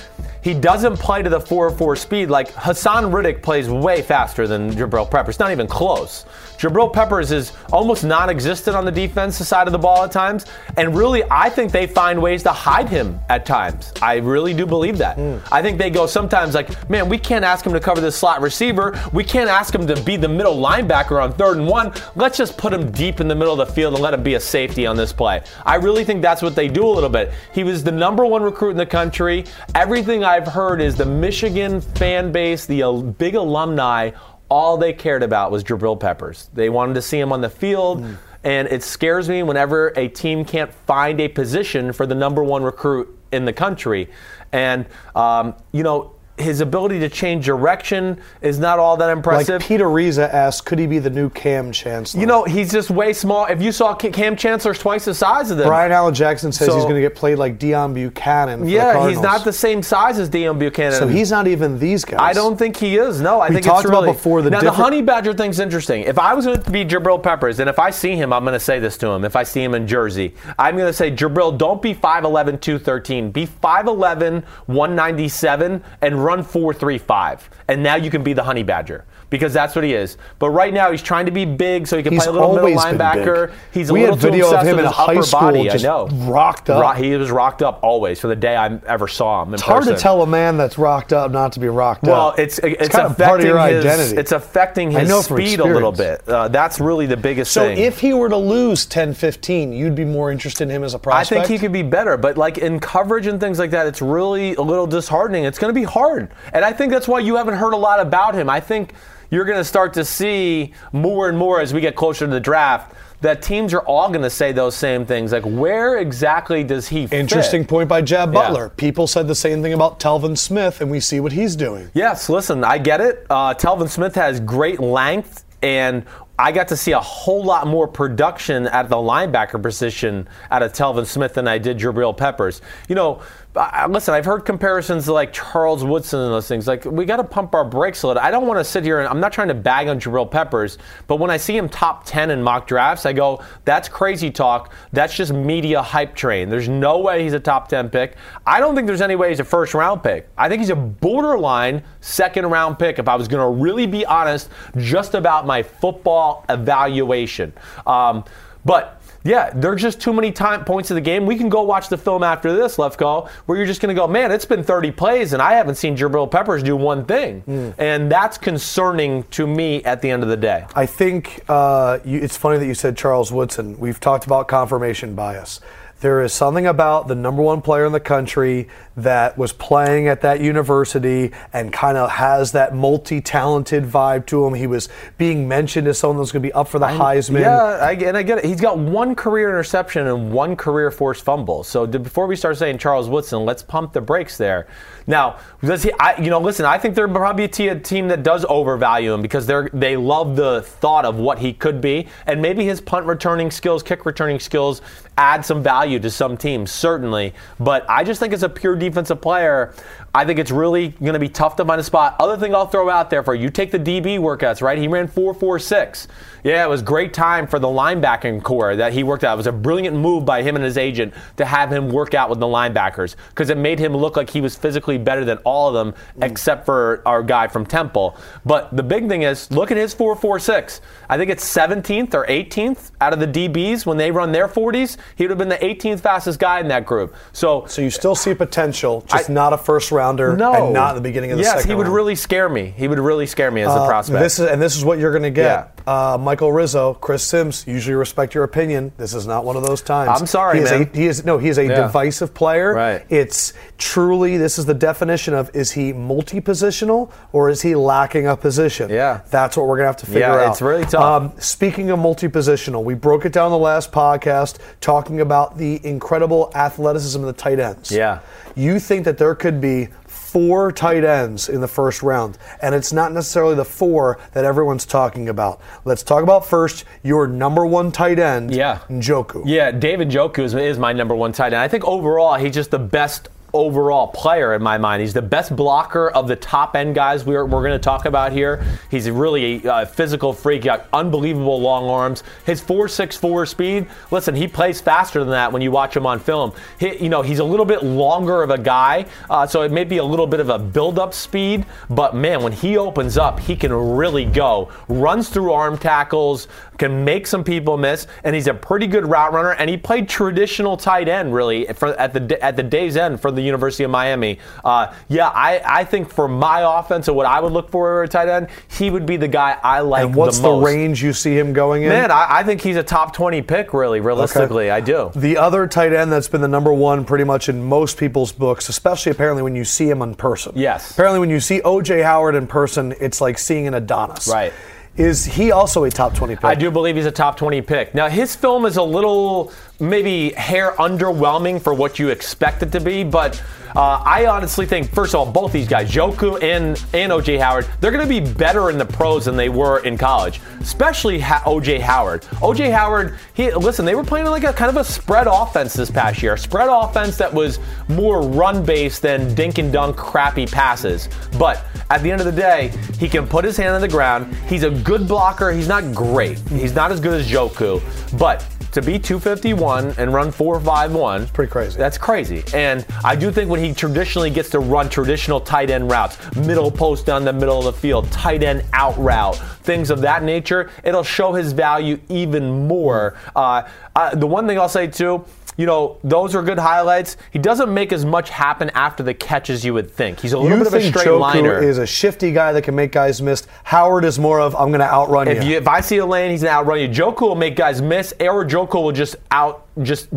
he doesn't play to the 4-4 speed. Like haason reddick plays way faster than jabrill peppers not even close jabrill peppers is almost non-existent on the defensive side of the ball at times and really i think they find ways to hide him at times i really do believe that i think they go sometimes like man we can't ask him to cover this slot receiver we can't ask him to be the middle linebacker on third and one let's just put him deep in the middle of the field and let him be a safety on this play. I really think that's what they do a little bit. He was the number one recruit in the country. Everything I've heard is the Michigan fan base, the uh, big alumni, all they cared about was Jabrill Peppers. They wanted to see him on the field. And it scares me whenever a team can't find a position for the number one recruit in the country. And, um, you know, his ability to change direction is not all that Like impressive. Peter Reza asked, could he be the new Kam Chancellor? You know, he's just way small. If you saw Kam Chancellor's twice the size of them. Brian Allen Jackson says So- he's going to get played like Deone Bucannon. For the yeah, he's not the same size as Deone Bucannon. So he's not even these guys. I don't think he is. No, I We think talked it's about really before the now the honey badger thing's interesting. If I was going to be Jabrill Peppers, and if I see him, I'm going to say this to him. If I see him in Jersey, I'm going to say Jabrill, don't be 5'11", 213. Be 5'11", 197, and run 4'3'5. And now you can be the honey badger because that's what he is. But right now he's trying to be big so he can He's play a little middle linebacker. big. He's a We little had too video of obsessed him with in his high upper school body. just I know, rocked up. Ro- he was rocked up always for the day I ever saw him. In It's hard to tell a man that's rocked up not to be rocked Well, up. Well, it's it's, kind of affecting part of your his, identity. It's affecting his know from speed a little bit. Uh, that's really the biggest so thing. if he were to lose 10-15, you'd be more interested in him as a prospect. I think he could be better, but like in coverage and things like that, it's really a little disheartening. It's going to be hard, and I think that's why you haven't heard a lot about him. I think you're going to start to see more and more as we get closer to the draft that teams are all going to say those same things. Like, where exactly does he? fit? Interesting point by Jab Yeah. Butler. People said the same thing about Telvin Smith, and we see what he's doing. Yes, listen, I get it. Uh, Telvin Smith has great length, and I got to see a whole lot more production at the linebacker position out of Telvin Smith than I did Jabrill Peppers. You know, Listen, I've heard comparisons to like Charles Woodson and those things. Like, we got to pump our brakes a little. I don't want to sit here and I'm not trying to bag on Jabrill Peppers, but when I see him top 10 in mock drafts, I go, that's crazy talk. That's just media hype train. There's no way he's a top 10 pick. I don't think there's any way he's a first round pick. I think he's a borderline second round pick if I was going to really be honest just about my football evaluation. Um, but Yeah, there's just too many time points of the game. We can go watch the film after this, Lefkoe, where you're just going to go, man, it's been 30 plays and I haven't seen Jabrill Peppers do one thing, Mm. and that's concerning to me at the end of the day. I think uh, you, it's funny that you said Charles Woodson. We've talked about confirmation bias. There is something about the number one player in the country that was playing at that university and kind of has that multi-talented vibe to him. He was being mentioned as someone that's going to be up for the Heisman. Yeah, I, and I get it. He's got one career interception and one career forced fumble. So before we start saying Charles Woodson, let's pump the brakes there. Now, does he? I, you know, listen. I think they're probably a team that does overvalue him because they're they love the thought of what he could be, and maybe his punt returning skills, kick returning skills, add some value to some teams, certainly. But I just think as a pure defensive player, I think it's really going to be tough to find a spot. Other thing I'll throw out there for you: take the DB workouts. Right, he ran four four six. Yeah, it was great time for the linebacking core that he worked out. It was a brilliant move by him and his agent to have him work out with the linebackers because it made him look like he was physically better than all of them mm. except for our guy from Temple. But the big thing is, look at his 4.46. I think it's 17th or 18th out of the DBs when they run their 40s. He would have been the 18th fastest guy in that group. So So you still see potential, just I- not a first rounder, no, and not the beginning of the yes, second. he would round. really scare me. He would really scare me as a Uh, prospect. This is and this is what you're going to get. Uh, Michael Rizzo, Chris Simms. Usually respect your opinion. This is not one of those times. I'm sorry, he is man. A, he is no. He is a Yeah. divisive player. Right. It's truly. This is the definition of is he multi-positional or is he lacking a position? Yeah. That's what we're going to have to figure Yeah, out. it's really tough. Um, speaking of multi-positional, we broke it down the last podcast talking about the incredible athleticism of the tight ends. Yeah. You think that there could be four tight ends in the first round, and it's not necessarily the four that everyone's talking about. Let's talk about first your number one tight end, Yeah. Njoku. Yeah, David Njoku is, is my number one tight end. I think overall he's just the best overall player in my mind. He's the best blocker of the top end guys we're, we're going to talk about here. He's really a physical freak. He got unbelievable long arms. His 4.64 speed. Listen, he plays faster than that when you watch him on film. He, you know, he's a little bit longer of a guy, uh, so it may be a little bit of a build up speed. But man, when he opens up, he can really go. Runs through arm tackles, can make some people miss, and he's a pretty good route runner. And he played traditional tight end really for, at the at the day's end for the University of Miami. Uh, yeah, I, I think for my offense and what I would look for at tight end, he would be the guy I like And what's the the, range you see him going in? Man, I, I think he's a top 20 pick, really, realistically. I do. The other tight end that's been the number one pretty much in most people's books, especially apparently when you see him in person. Yes. Apparently, when you see OJ Howard in person, it's like seeing an Adonis. Right. Is he also a top 20 pick? I do believe he's a top 20 pick. Now, his film is a little, maybe hair underwhelming for what you expect it to be, but uh, I honestly think, first of all, both these guys, Njoku and, and OJ Howard, they're going to be better in the pros than they were in college, especially ha- OJ Howard. OJ Howard, he listen, they were playing like a kind of a spread offense this past year, a spread offense that was more run based than dink and dunk crappy passes. But at the end of the day, he can put his hand on the ground. He's a good blocker. He's not great. He's not as good as Joku, but to be 251 and run 451 pretty crazy. that's crazy. And i do think when he traditionally gets to run traditional tight end routes middle post down the middle of the field tight end out route things of that nature it'll show his value even more. Uh, uh, the one thing i'll say too you know, those are good highlights. He doesn't make as much happen after the catch as you would think. He's a little You bit of a straight Njoku liner. is a shifty guy that can make guys miss. Howard is more of I'm going to outrun If, you. you, if I see a lane, he's gonna outrun you. Njoku will make guys miss, or Njoku will just out, just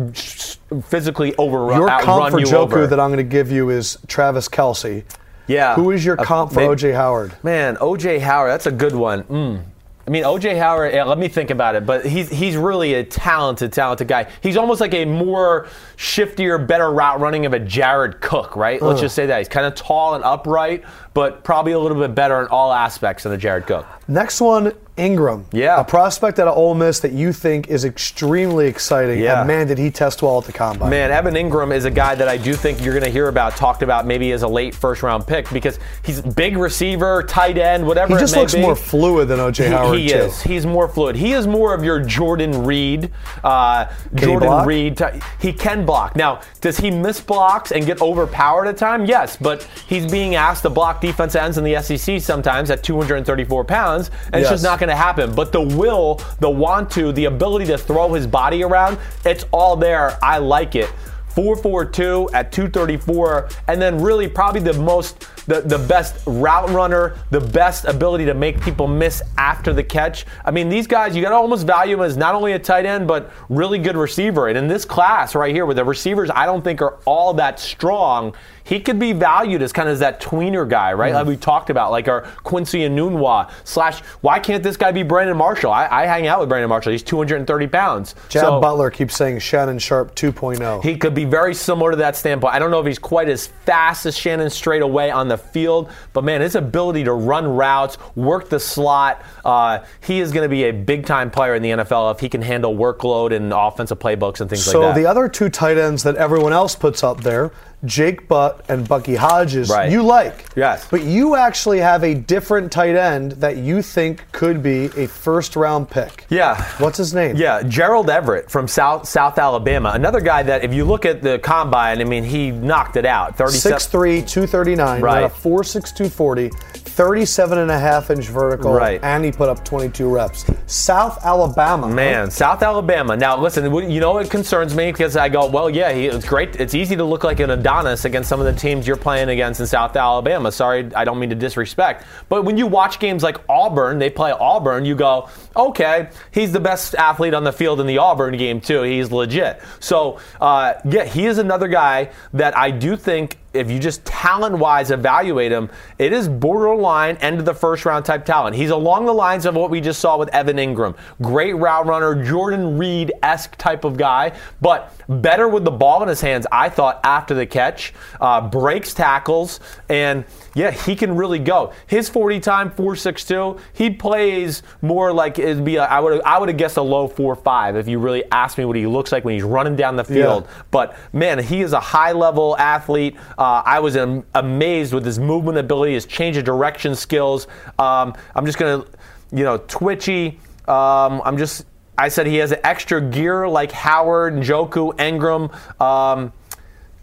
physically overrun, Your comp for you Njoku over. that I'm going to give you is Travis Kelce. yeah. Who is your Uh, comp for maybe- OJ Howard? Man, OJ Howard, that's a good one. Mm. I mean, OJ Howard. Yeah, let me think about it. But he's he's really a talented, talented guy. He's almost like a more shiftier, better route running of a Jared Cook, right? Let's just say that he's kind of tall and upright, but probably a little bit better in all aspects than the Jared Cook. Next one, Engram. Yeah. A prospect out of Ole Miss that you think is extremely exciting. Yeah. And man, did he test well at the combine. Man, Evan Engram is a guy that I do think you're going to hear about, talked about maybe as a late first round pick because he's big receiver, tight end, whatever. He it just looks be. more fluid than OJ He- Howard, He, is. He's more fluid. He is more of your Jordan Reed. Uh, Jordan? Reed. ty- He can block. Now, does he miss blocks and get overpowered at time? Yes, but he's being asked to block defense ends in the SEC sometimes at 234 pounds, and it's just not going going to happen. But the will, the want to, the ability to throw his body around, it's all there. I like it. 442 at 234, and then really probably the most the, the best route runner, the best ability to make people miss after the catch. I mean, these guys, you got to almost value them as not only a tight end, but really good receiver. And in this class right here, where the receivers, I don't think are all that strong he could be valued as kind of that tweener guy, right? Mm. Like we talked about, like our Quincy Enunwa slash. Why can't this guy be Brandon Marshall? I, I hang out with Brandon Marshall. He's 230 pounds. Chad so, Butler keeps saying Shannon Sharpe 2.0. He could be very similar to that standpoint. I don't know if he's quite as fast as Shannon straight away on the field, but man, his ability to run routes, work the slot, uh, he is going to be a big time player in the NFL if he can handle workload and offensive playbooks and things so like that. So the other two tight ends that everyone else puts up there, Jake Butt and Bucky Hodges, right. you like. Yes. But you actually have a different tight end that you think could be a first round pick. Yeah. What's his name? Yeah, Gerald Everett from South South Alabama. Another guy that if you look at the combine, I mean, he knocked it out. 6'3, 239, right. a 4'6, 240. 37 and a half inch vertical, right. and he put up 22 reps. South Alabama. Man? South Alabama. Now, listen, you know it concerns me because I go, well, yeah, he, it's great. It's easy to look like an Adonis against some of the teams you're playing against in South Alabama. Sorry, I don't mean to disrespect. But when you watch games like Auburn, they play Auburn, you go, okay, he's the best athlete on the field in the Auburn game, too. He's legit. So, uh, yeah, he is another guy that I do think if you just talent wise evaluate him, it is borderline end of the first round type talent. He's along the lines of what we just saw with Evan Engram. Great route runner, Jordan Reed esque type of guy, but better with the ball in his hands, I thought, after the catch. Uh, breaks tackles, and yeah, he can really go. His 40 time, 4.62, he plays more like it'd be, a, I would I would have guessed a low 4.5 if you really asked me what he looks like when he's running down the field. Yeah. But man, he is a high level athlete. Uh, I was am- amazed with his movement ability, his change of direction skills. Um, I'm just going to, you know, twitchy. Um, I'm just I said he has an extra gear like Howard, Njoku, Engram. Um,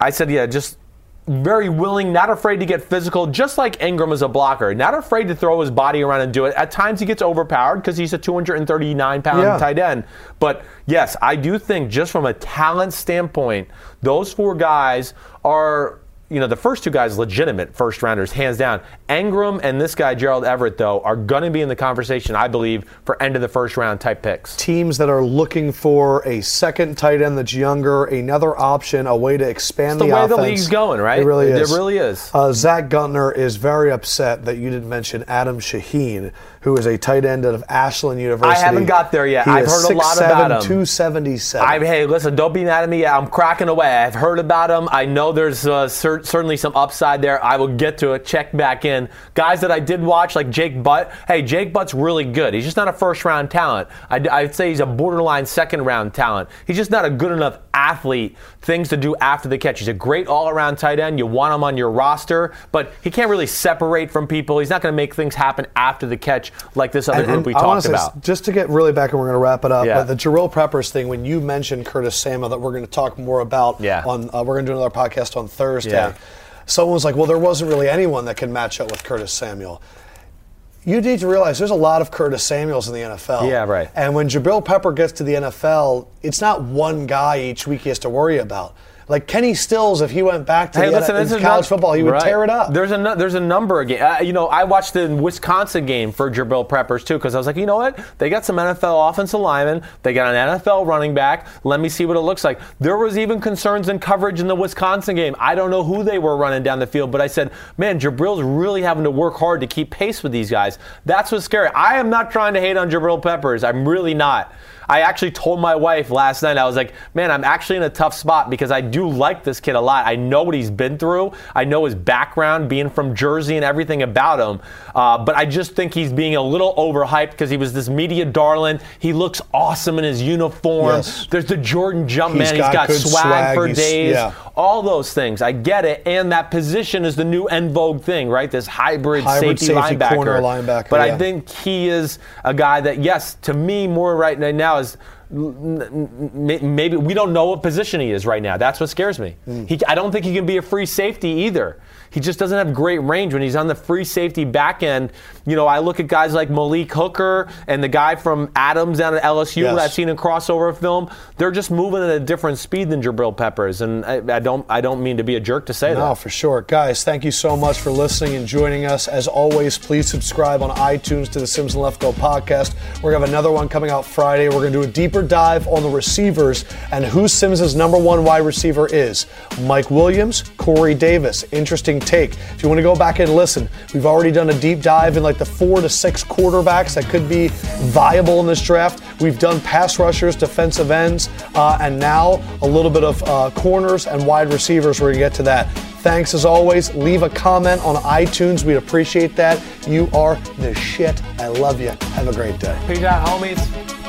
I said, yeah, just very willing, not afraid to get physical, just like Engram is a blocker. Not afraid to throw his body around and do it. At times he gets overpowered because he's a 239 pound yeah. tight end. But yes, I do think just from a talent standpoint, those four guys are you know, the first two guys, legitimate first rounders, hands down. Engram and this guy, Gerald Everett, though, are going to be in the conversation, I believe, for end of the first round type picks. Teams that are looking for a second tight end that's younger, another option, a way to expand it's the, the way offense. the league's going, right? It really is. It really is. Uh, Zach Guntner is very upset that you didn't mention Adam Shaheen, who is a tight end out of Ashland University. I haven't got there yet. He I've heard a lot about him. 277. I, hey, listen, don't be mad at me. I'm cracking away. I've heard about him. I know there's uh, cer- certainly some upside there. I will get to it. Check back in. Guys that I did watch, like Jake Butt. Hey, Jake Butt's really good. He's just not a first round talent. I'd, I'd say he's a borderline second round talent. He's just not a good enough athlete. Things to do after the catch. He's a great all around tight end. You want him on your roster, but he can't really separate from people. He's not going to make things happen after the catch like this other and, group and we I talked about. Just to get really back, and we're going to wrap it up. Yeah. the Jabrill Peppers thing. When you mentioned Curtis Samuel, that we're going to talk more about. Yeah. On uh, we're going to do another podcast on Thursday. Yeah. Someone was like, "Well, there wasn't really anyone that can match up with Curtis Samuel." You need to realize there's a lot of Curtis Samuels in the NFL. Yeah, right. And when Jabrill Pepper gets to the NFL, it's not one guy each week he has to worry about. Like Kenny Stills, if he went back to hey, listen, college football, he would right. tear it up. There's a there's a number of games. Uh, you know, I watched the Wisconsin game for Jabrill Peppers too because I was like, you know what? They got some NFL offensive linemen. They got an NFL running back. Let me see what it looks like. There was even concerns in coverage in the Wisconsin game. I don't know who they were running down the field, but I said, man, Jabrill's really having to work hard to keep pace with these guys. That's what's scary. I am not trying to hate on Jabrill Peppers. I'm really not. I actually told my wife last night, I was like, man, I'm actually in a tough spot because I do like this kid a lot. I know what he's been through, I know his background, being from Jersey and everything about him. Uh, but I just think he's being a little overhyped because he was this media darling. He looks awesome in his uniform. Yes. There's the Jordan jump, man. He's got, he's got swag, swag, for days. Yeah. All those things. I get it. And that position is the new en vogue thing, right? This hybrid, hybrid safety, safety linebacker. Linebacker. But yeah. I think he is a guy that, yes, to me, more right now is maybe we don't know what position he is right now. That's what scares me. Mm. He, I don't think he can be a free safety either. He just doesn't have great range when he's on the free safety back end. You know, I look at guys like Malik Hooker and the guy from Adams down at LSU yes. that I've seen in crossover film. They're just moving at a different speed than Jabrill Peppers, and I, I don't I don't mean to be a jerk to say no, that. No, for sure, guys. Thank you so much for listening and joining us. As always, please subscribe on iTunes to the Simms and Lefkoe podcast. We're gonna have another one coming out Friday. We're gonna do a deeper dive on the receivers and who Simms' number one wide receiver is. Mike Williams, Corey Davis. Interesting take. If you want to go back and listen, we've already done a deep dive in like the four to six quarterbacks that could be viable in this draft. We've done pass rushers, defensive ends, uh, and now a little bit of uh, corners and wide receivers. We're going to get to that. Thanks as always. Leave a comment on iTunes. We'd appreciate that. You are the shit. I love you. Have a great day. Peace out, homies.